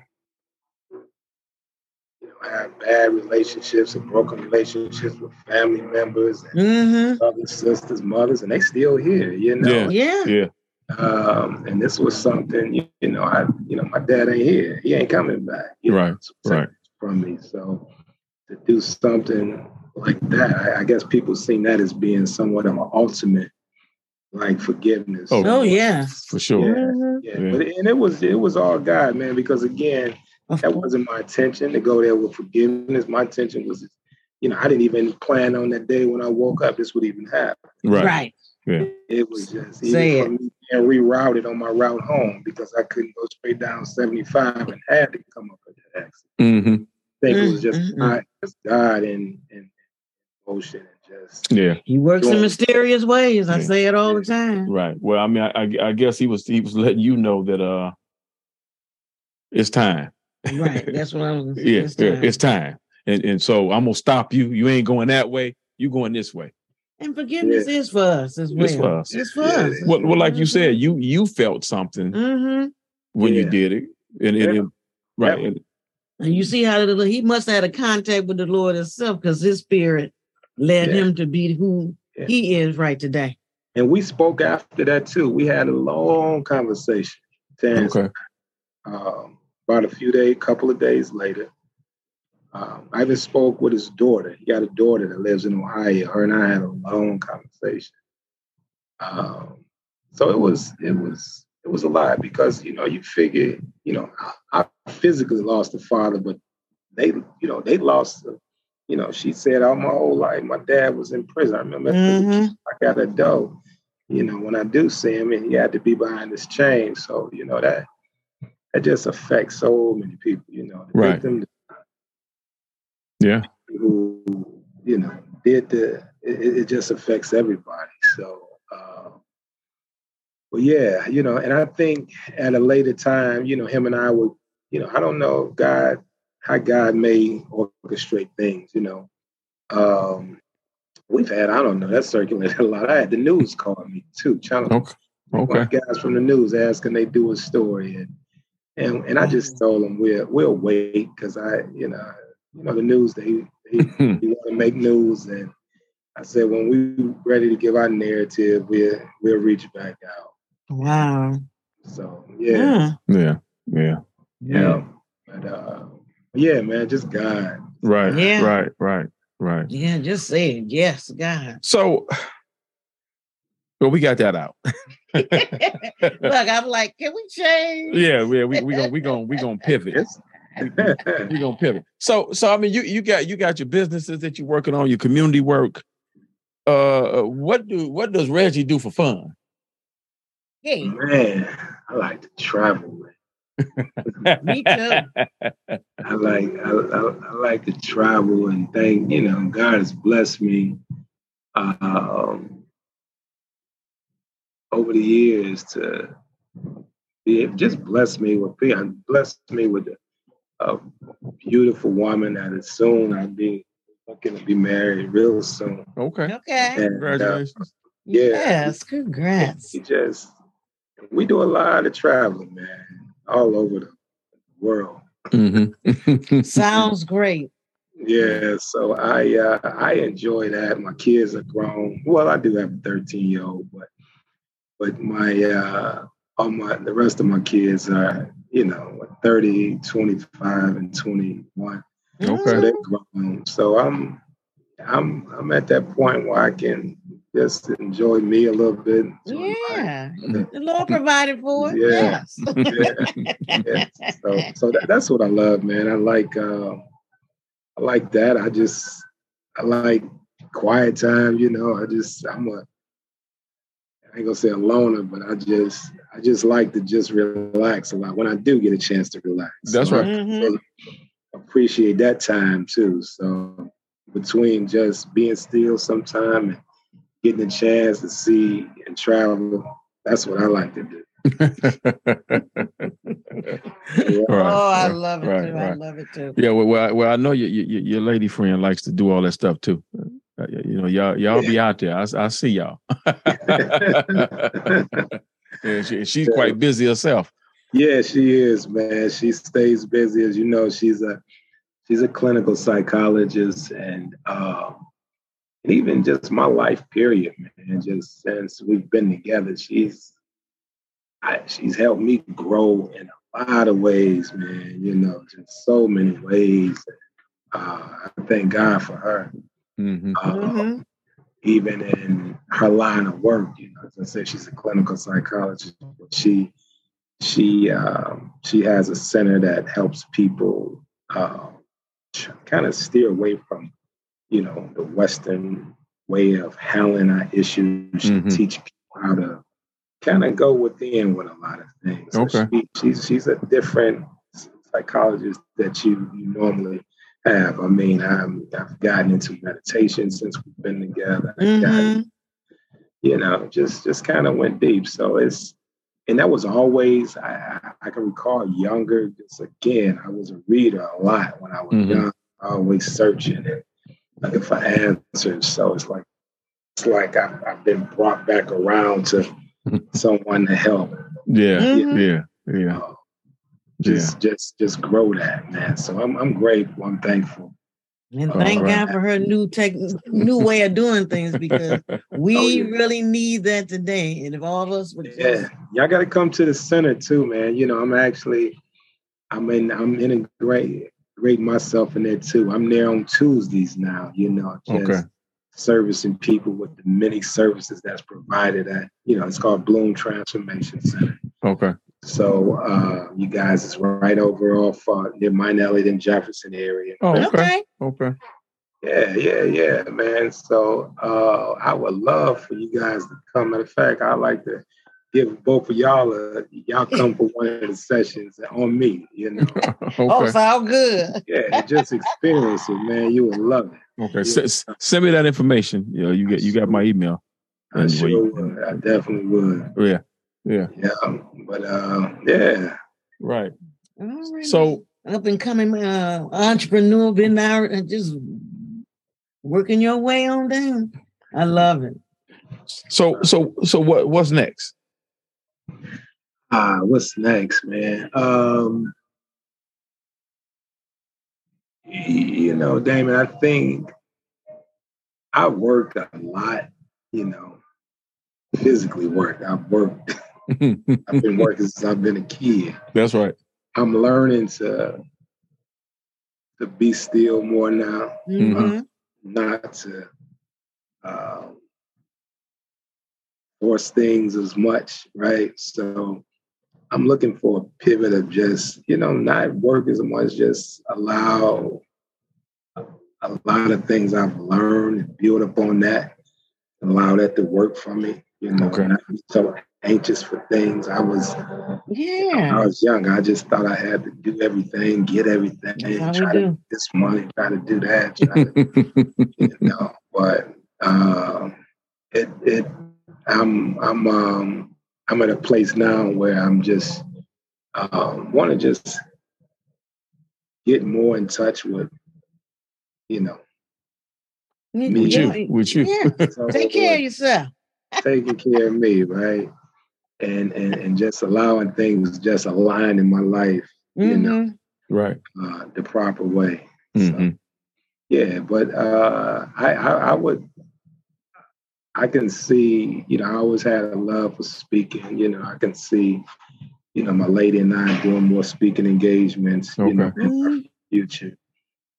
you know, have bad relationships and broken relationships with family members and mm-hmm. brothers, sisters, mothers, and they still here, you know. Yeah. Yeah. Um, and this was something, you, you, know, I, you know, my dad ain't here. He ain't coming back. right, right. From me, so to do something like that, I, I, guess people seen that as being somewhat of an ultimate, like forgiveness. Oh, oh yeah, for sure. Yeah, mm-hmm. yeah. yeah. But, and it was it was all God, man. Because again, that wasn't my intention to go there with forgiveness. My intention was, you know, I didn't even plan on that day when I woke up this would even happen. Right. Right. Yeah. It was just even me being rerouted on my route home because I couldn't go straight down 75 and had to come up with that accident. Mm-hmm. I think mm-hmm. it was just mm-hmm. God, just God and, and motion and just yeah. He works in mysterious ways. I say it all the time. Right. Well, I mean, I, I guess he was he was letting you know that uh, it's time. Right. That's what I was. <laughs> yeah, it's time. it's time. And and so I'm gonna stop you. You ain't going that way. You going this way. And forgiveness yeah. is for us as well. It's for us. It's for yeah. us. Well, well, like you said, you you felt something mm-hmm. when yeah. you did it, and, and, and right. And, and you see how the, he must have had a contact with the Lord himself because his spirit led him to be who he is right today. And we spoke after that too. We had a long conversation. okay. Um, about a few days, couple of days later, um, I even spoke with his daughter. He got a daughter that lives in Ohio. Her and I had a long conversation. Um, so it was it was it was a lot because you know you figure you know I, I physically lost a father, but they you know they lost. You know, she said all my whole life my dad was in prison. I remember mm-hmm. I got a dough. You know, when I do see him, and he had to be behind this chain. So you know that that just affects so many people. You know, right. Yeah. Who, you know, did the, it, it just affects everybody. So, uh, well, yeah, you know, and I think at a later time, you know, him and I would, you know, I don't know God, how God may orchestrate things, you know. Um, we've had, I don't know, that circulated <laughs> a lot. I had the news call me too, channel. Okay. Okay. Guys from the news asking they do a story and and and I just told them we'll we'll wait because I you know you know, the news they he, he, he want to make news. And I said, when we ready to give our narrative, we'll, we'll reach back out. Wow. So, yeah. Yeah. Yeah. Yeah. But, uh, yeah, man, just God. Right. Yeah. Right. Right. Right. Yeah. Just say. Yes, God. So, well, we got that out. <laughs> Look, I'm like, can we change? Yeah, yeah, we we gonna we gonna we gonna pivot. We're gonna pivot. So, so I mean, you you got you got your businesses that you're working on, your community work. Uh, what do what does Reggie do for fun? Hey, man, I like to travel. Me too. <laughs> I like I, I, I, like to travel and thank you know God has blessed me um, over the years to be just blessed me with being blessed me with the a beautiful woman that is soon I'll be looking to be married real soon. Okay. Okay. And, uh, Congratulations. Uh, yeah. Yes, congrats. We just we do a lot of traveling, man, all over the world. Mm-hmm. <laughs> Sounds great. Yeah, so I uh, I enjoy that. My kids are grown. Well, I do have a 13 year old, but but my uh, all my the rest of my kids are you know 30 25 and 21 okay so, they're grown. so i'm i'm i'm at that point where i can just enjoy me a little bit yeah <laughs> the lord provided for it yeah, yes. yeah. <laughs> yeah. so so that, that's what i love man i like uh, i like that i just i like quiet time you know i just i'm a I ain't gonna say a loner, but I just I just like to just relax a lot when I do get a chance to relax. That's so right. Mm-hmm. appreciate that time too. So between just being still sometime and getting a chance to see and travel, that's what I like to do. <laughs> right, oh, I love it right, too. Right. I love it too. Yeah, well, well, well I know your, your your lady friend likes to do all that stuff too. Uh, you know, y'all y'all be out there. I, I see y'all. <laughs> yeah, she, she's quite busy herself. Yeah, she is, man. She stays busy, as you know. She's a she's a clinical psychologist, and um, and even just my life period, man. Just since we've been together, she's I, she's helped me grow in a lot of ways, man. You know, just so many ways. Uh, I thank God for her. Mm-hmm. Uh, Mm-hmm. Even in her line of work, you know, as I said, she's a clinical psychologist. But she she um, she has a center that helps people uh, kind of steer away from, you know, the Western way of handling our issues. She Mhm. teach people how to kind of go within with a lot of things. So Okay. she, she's she's a different psychologist that you, you normally have. I mean, I'm, I've gotten into meditation since we've been together. I've gotten Mm-hmm. you know, just just kind of went deep. So it's and that was always I, I I can recall younger. Just again, I was a reader a lot when I was Mhm. young, always searching and looking for answers. So it's like it's like I've, I've been brought back around to <laughs> someone to help. Yeah, Mhm. yeah, yeah, uh, yeah. just just just grow that man. So I'm I'm grateful. I'm thankful. And thank right. God for her new tech, new way of doing things because <laughs> we Oh, yeah. really need that today. And if all of us would Yeah, just, y'all got to come to the center too, man. You know, I'm actually, I'm in, I'm integrate, great myself in there too. I'm there on Tuesdays now. You know, just Okay. servicing people with the many services that's provided at, you know, it's called Bloom Transformation Center. okay. So uh, you guys is right over off uh, near Mount Elliott and Jefferson area. Oh, okay. okay. Okay. Yeah, yeah, yeah, man. So uh, I would love for you guys to come. Matter of fact, I like to give both of y'all a y'all come for one of the sessions on me. You know, <laughs> Oh, okay. sound good. yeah, just experience it, man. You would love it. Okay. S- s- send me that information. You know, you get you got my email. I And sure we- would. I definitely would. Yeah. Yeah. Yeah, but uh, yeah, Right. All right. So up and coming uh, entrepreneur, been out and just working your way on down. I love it. so so so what what's next? Ah, what's next, man? Um, you know, Damon, I think I worked a lot. You know, physically worked. I've worked. <laughs> I've been working since I've been a kid. That's right. I'm learning to to be still more now, Mhm. not to um, force things as much, right? So I'm looking for a pivot of just, you know, not work as much, just allow a lot of things I've learned and build upon that, allow that to work for me. You know, Okay. not be so anxious for things. I was when Yeah. I was young, I just thought I had to do everything, get everything, That's how we try to do. do this money, try to do that, try to, <laughs> you know. But um, it it I'm I'm um I'm at a place now where I'm just um, want to just get more in touch with, you know, You- Me with you. With you. Yeah. so <laughs> <laughs> Take care of yourself. taking care of me, right? And and and just allowing things just align in my life, you know. Mhm. right. uh, the proper way. So, Mhm. yeah, but uh, I, I I would I can see you know I always had a love for speaking. You know I can see you know my lady and I doing more speaking engagements. You know in our Mhm. future,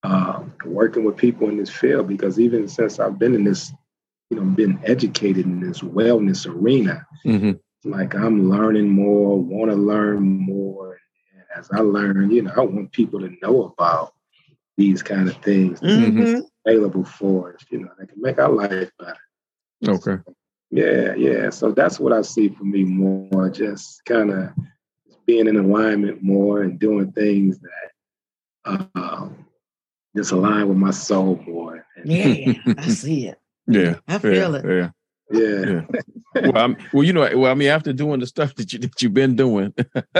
um, working with people in this field because even since I've been in this you know been educated in this wellness arena, Mhm. like I'm learning more, want to learn more. And as I learn, you know, I want people to know about these kind of things Mm-hmm. Mhm. available for us, you know, that can make our life better. Okay. Yeah, yeah. So that's what I see for me more, just kind of being in alignment more and doing things that uh, just align with my soul more. And, Yeah, I see it. <laughs> Yeah. I feel yeah, it. Yeah. Yeah. Well, I'm, well, you know, well, I mean, after doing the stuff that you that you've been doing,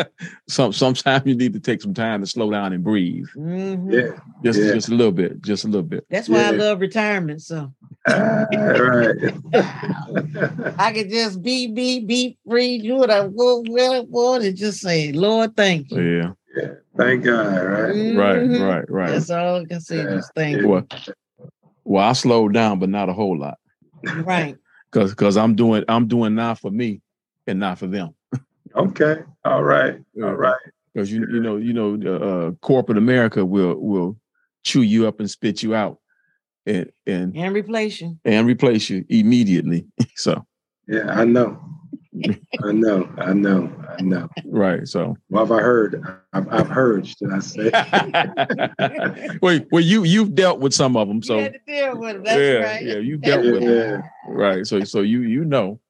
<laughs> some sometimes you need to take some time to slow down and breathe, Mhm. Yeah. just Yeah. just a little bit, just a little bit. That's why I love retirement. So Ah, right. <laughs> I could just be, be, be free, do what I want, what I want, and just say, Lord, thank you. Yeah. yeah. Thank God, right? Right. Mhm. Right. Right. That's all I can say. Yeah. Just thank Yeah. you. Well, well, I slowed down, but not a whole lot, Right. Because because I'm doing I'm doing not for me and not for them. Okay. All right. All right. Because you you know you know uh, corporate America will will chew you up and spit you out, and and and replace you and replace you immediately. <laughs> so yeah, I know. I know, I know, I know. Right. So, well, have I heard? I've, I've heard. Should I say? <laughs> well, well, you you've dealt with some of them, so you had to deal with them. That's yeah, right. yeah, you dealt with them, right? So, so you you know,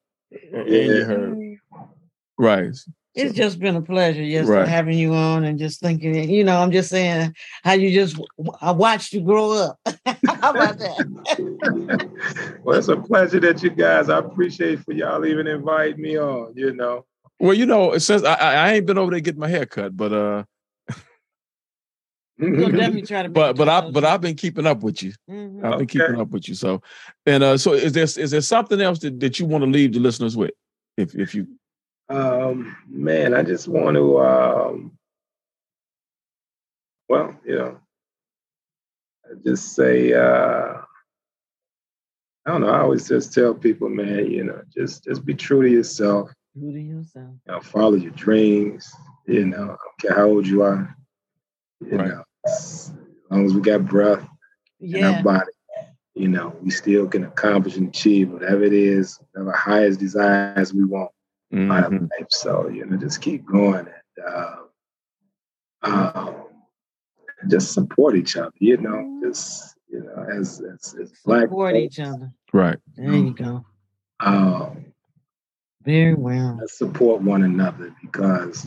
and you heard, right? It's so, just been a pleasure, yes, right. having you on and just thinking. You know, I'm just saying how you just I watched you grow up. <laughs> how about that? <laughs> well, it's a pleasure that you guys. I appreciate for y'all even invite me on. You know. Well, you know, since I, I ain't been over there getting my hair cut, but uh. <laughs> We'll definitely try to. but but I but I've been keeping up with you. Mm-hmm. I've been okay. keeping up with you. So, and uh, so is there is there something else that, that you want to leave the listeners with? If if you um, man, I just want to, um, well, you know, just say, uh, I don't know. I always just tell people, man, you know, just just be true to yourself. True to yourself. You know, follow your dreams. You know, I don't care how old you are. You right. know, as long as we got breath yeah. in our body, you know, we still can accomplish and achieve whatever it is, whatever highest desires we want mm-hmm. life. So you know, just keep going and uh, um, just support each other. You know, just you know, as as, as black support folks, each other. Right. There you go. Um, Very well. Support one another because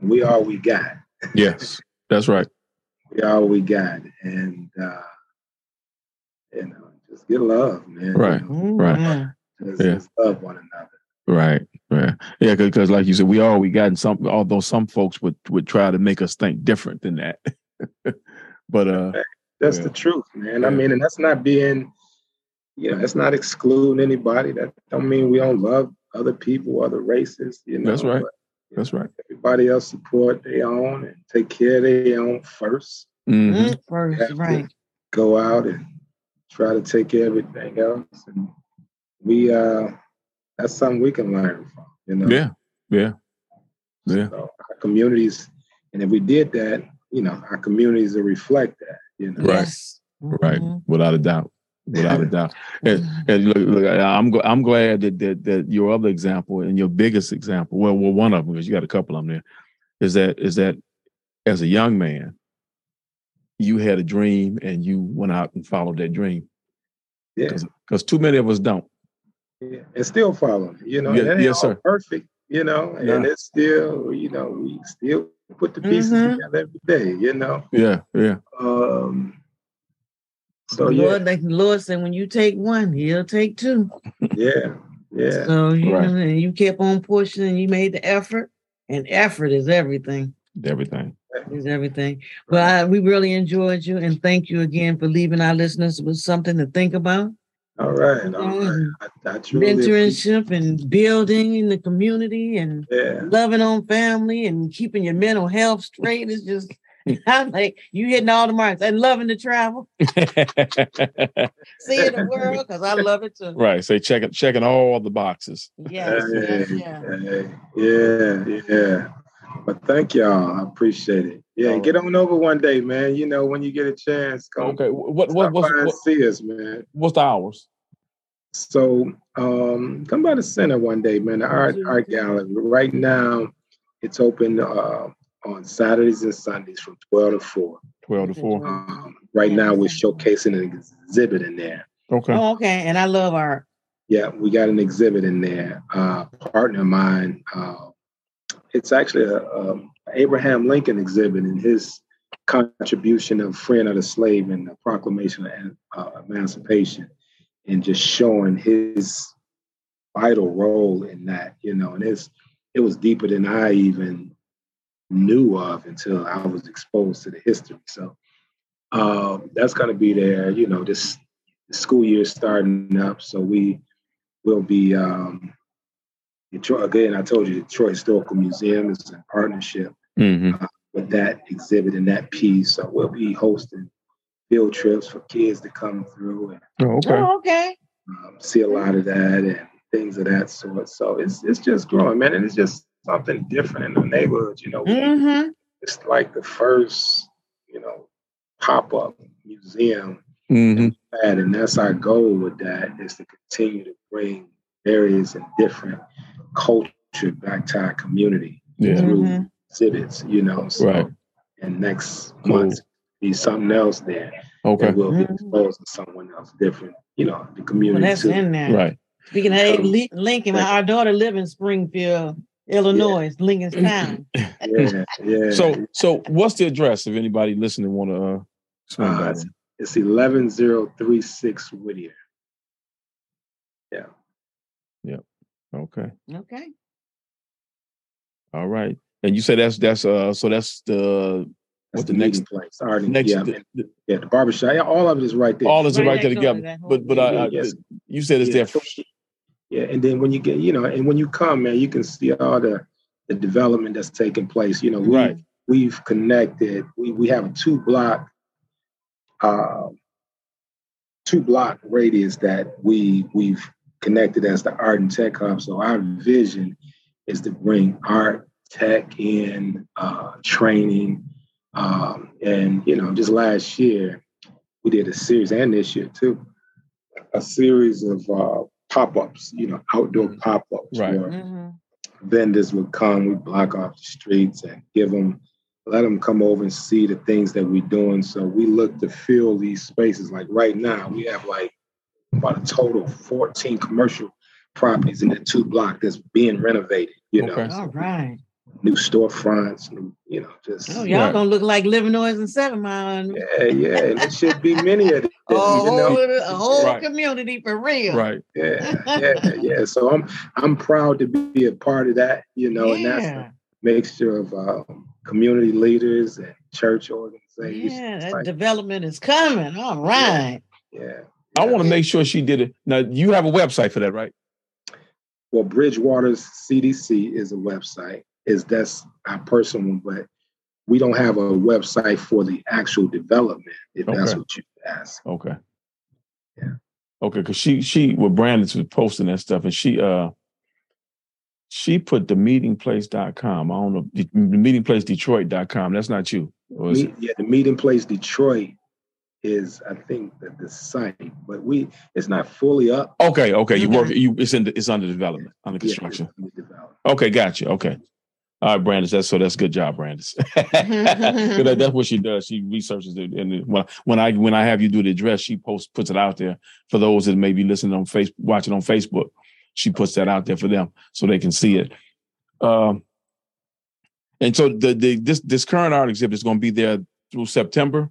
we are we got. Yes, that's right. we are we got, and uh, you know, just get love, man. Right. You know, right. Just, yeah. just love one another. Right. Yeah. Yeah. Because, like you said, we all we got in some. Although some folks would would try to make us think different than that. <laughs> but uh, that's yeah. the truth, man. Yeah. I mean, and that's not being, you know, that's not excluding anybody. That don't mean we don't love other people, other races. You know, that's right. But, that's know, right. Everybody else support their own and take care of their own 1st mm-hmm. mm-hmm. First, right. Go out and try to take care of everything else, and we uh that's something we can learn from. You know. Yeah. Yeah. Yeah. So our communities, and if we did that, you know, our communities will reflect that. You know. Right. Yes. Right. Mm-hmm. Without a doubt. Without a doubt. And, and look, look, I'm I'm glad that, that that your other example and your biggest example, well, well, one of them because you got a couple of them there, is that is that as a young man, you had a dream and you went out and followed that dream. Yeah. Because too many of us don't. Yeah, and still following. You know, yeah, yes, sir. perfect. You know, yeah. and it's still, you know, we still put the pieces mm-hmm. together every day. You know. Yeah, yeah. Um. So the yeah, Lord, like the Lord said, when you take one, He'll take two. yeah, yeah. So you right. know, you kept on pushing, and you made the effort, and effort is everything. Everything is everything. Well, I, we really enjoyed you, and thank you again for leaving our listeners with something to think about. All right, all right. Mm-hmm. I, I Mentorship and building in the community and yeah. loving on family and keeping your mental health straight is just <laughs> I'm like you hitting all the marks and loving to travel. <laughs> Seeing the world because I love it too. Right. Say checking checking all the boxes. Yes, yes, yeah. yeah, yeah. But thank y'all. I appreciate it. Yeah, get on over one day, man. You know, when you get a chance, come. Okay. What what what's, what, see us, man. What's the hours? So um come by the center one day, man. The art art gallery. Right now, it's open uh, on Saturdays and Sundays from 12 to 4. 12 to 4. Um, right now we're showcasing an exhibit in there. Okay. Oh, okay. And I love art. Yeah, we got an exhibit in there. Uh partner of mine, uh, it's actually a, a um, Abraham Lincoln exhibit and his contribution of freeing of the slave and the Proclamation of uh, Emancipation, and just showing his vital role in that, you know, and it's it was deeper than I even knew of until I was exposed to the history. So um, that's going to be there. You know, this school year starting up, so we will be um, Detroit, again, I told you, Detroit Historical Museum is in partnership mm-hmm. uh, with that exhibit and that piece. So we'll be hosting field trips for kids to come through and oh, okay. Oh, okay. Um, see a lot of that and things of that sort. So it's it's just growing, man, and it's just something different in the neighborhood. You know, Mm-hmm. it's like the first, you know, pop up museum hmm and that's our goal with that is to continue to bring various and different culture back to our community Yeah. through Mhm. exhibits. You know, so Right. and next Cool. month be something else there Okay. that will be Mhm. exposed to someone else different. You know, the Well, community that's too. in there. Right. Speaking of Um, Lincoln, my, our daughter live in Springfield, Illinois, Lincolnstown. <laughs> Yeah, yeah. So so what's the address if anybody listening want to uh, Uh, it's, it's eleven zero three six Whittier. Okay. Okay. All right. And you said that's that's uh so that's the That's what the the next place. Already, next yeah, the- and- the- yeah, the barbershop. Yeah, all of it is right there. all is Right right there next door to together. But but thing. I, I, Yeah, yes. you said it's Yeah, there. so- yeah, and then when you get, you know, and when you come, man, you can see all the the development that's taking place. You know, we, Right. we've connected. We we have a two block, uh, two block radius that we we've connected as the art and tech hub. So our vision is to bring art, tech in, uh, training, um, and you know, just last year we did a series, and this year too, a series of uh, pop-ups. You know, outdoor pop-ups Right. where hmm vendors would come, we block off the streets and give them, let them come over and see the things that we're doing. So we look to fill these spaces. Like right now, we have like about a total of 14 commercial properties in the two block that's being renovated, you know, All right. new storefronts, new, you know, just Oh, y'all Right. gonna look like Livernois and Seven Mile. and yeah, yeah. And it should be many of them, A you whole, know. a whole Right. community for real. Right. Yeah, yeah, yeah. So I'm I'm proud to be a part of that, you know, and that's a mixture of um, community leaders and church organizations. Yeah, that like, development is coming. All right. yeah. I want to make sure she did it. Now you have a website for that, right? Well, Bridgewater's CDC is a website. Is that's our personal one, but we don't have a website for the actual development. If that's Okay. what you ask. Okay. Yeah. Okay, because she she well Brandon was posting that stuff and she uh she put the meetingplace.com. I don't know the meetingplacedetroit.com. That's not you. Or is Me- it? yeah, the meeting place Detroit is, I think, the, the site, but we it's not fully up. Okay, okay. You work you it's in the, it's under development, under Yeah, construction. it's under development. Okay, gotcha. Okay. All right, Brandis. That's so that's good job, Brandis. <laughs> that- that's what she does. She researches it, and when when I when I have you do the address, she posts puts it out there for those that may be listening on face watching on Facebook. She puts that out there for them so they can see it. Um, and so the the this this current art exhibit is going to be there through September.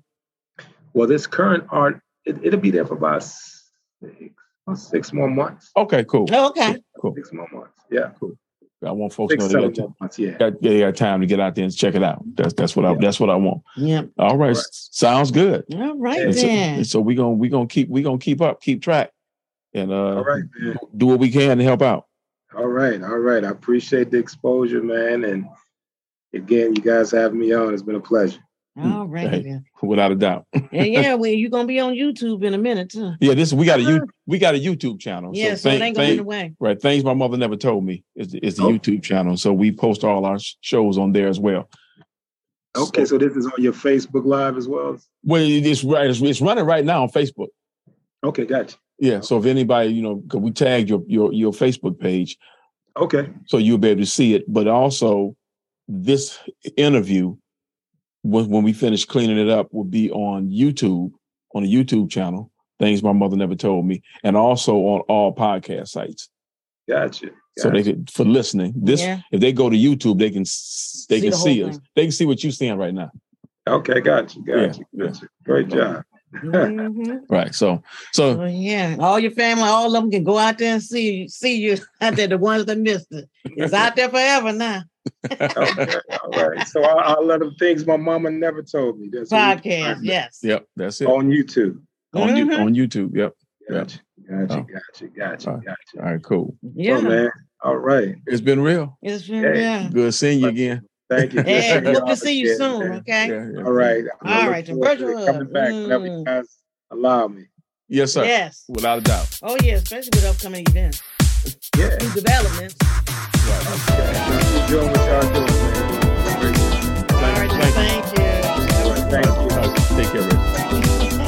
Well, this current art, it, it'll be there for about six, about six more months. Okay, cool. Okay. Cool. Six more months. Yeah. Cool. I want folks to Six, know they got, more months. Yeah. got, they got time to get out there and check it out. That's that's what I that's what I want. Yep. All right, Right. sounds good. All right And And so, and so we gonna we gonna keep we gonna keep up, keep track, and uh, All right, man. do what we can to help out. All right. All right. I appreciate the exposure, man. And again, you guys having me on. It's been a pleasure. Mm, all right Hey. Without a doubt. <laughs> And yeah, well, you're gonna be on YouTube in a minute too. Yeah, this we got a uh-huh. you we got a YouTube channel. Yeah, so, thing- it ain't gonna be in thing- the way. right things my mother never told me is is the Oh. YouTube channel. So we post all our shows on there as well. Okay. So this is on your Facebook Live as well? Well, it's right. It's, it's running right now on Facebook. Okay. Gotcha. Yeah. So if anybody, you know, because we tagged your your your Facebook page, Okay. so you'll be able to see it. But also, this interview, when when we finish cleaning it up, will be on YouTube on a YouTube channel. Things my mother never told me, and also on all podcast sites. Gotcha. So they could for listening. This Yeah. if they go to YouTube, they can they See can the whole see us. thing. They can see what you're seeing right now. Okay. Gotcha. Gotcha. Yeah, Gotcha. Great job. Mhm. <laughs> Right. So so Oh yeah, all your family, all of them can go out there and see see you <laughs> out there. The ones that missed it, it's out there forever now. <laughs> Okay. All right. So I'll, I'll let them things my mama never told me. That's Podcast, yes. yep, that's it. On YouTube. On you Mhm. on YouTube. Yep. Gotcha. Gotcha. Oh. Gotcha. Gotcha. All right. Gotcha. All right, cool. Yeah, man. All right. It's been real. it's been Hey. yeah. Good seeing you again. Thank you. <laughs> Hey, Good hope to see you soon. man. Okay. Yeah, yeah. All right. I'm All gonna right, look then forward to virtual Coming hug. back whenever you Mm. guys allow me. Yes, sir. Yes. Without a doubt. Oh yeah, especially with upcoming events, Yeah. new developments. Y'all man. Thank, you. Thank you. Take care,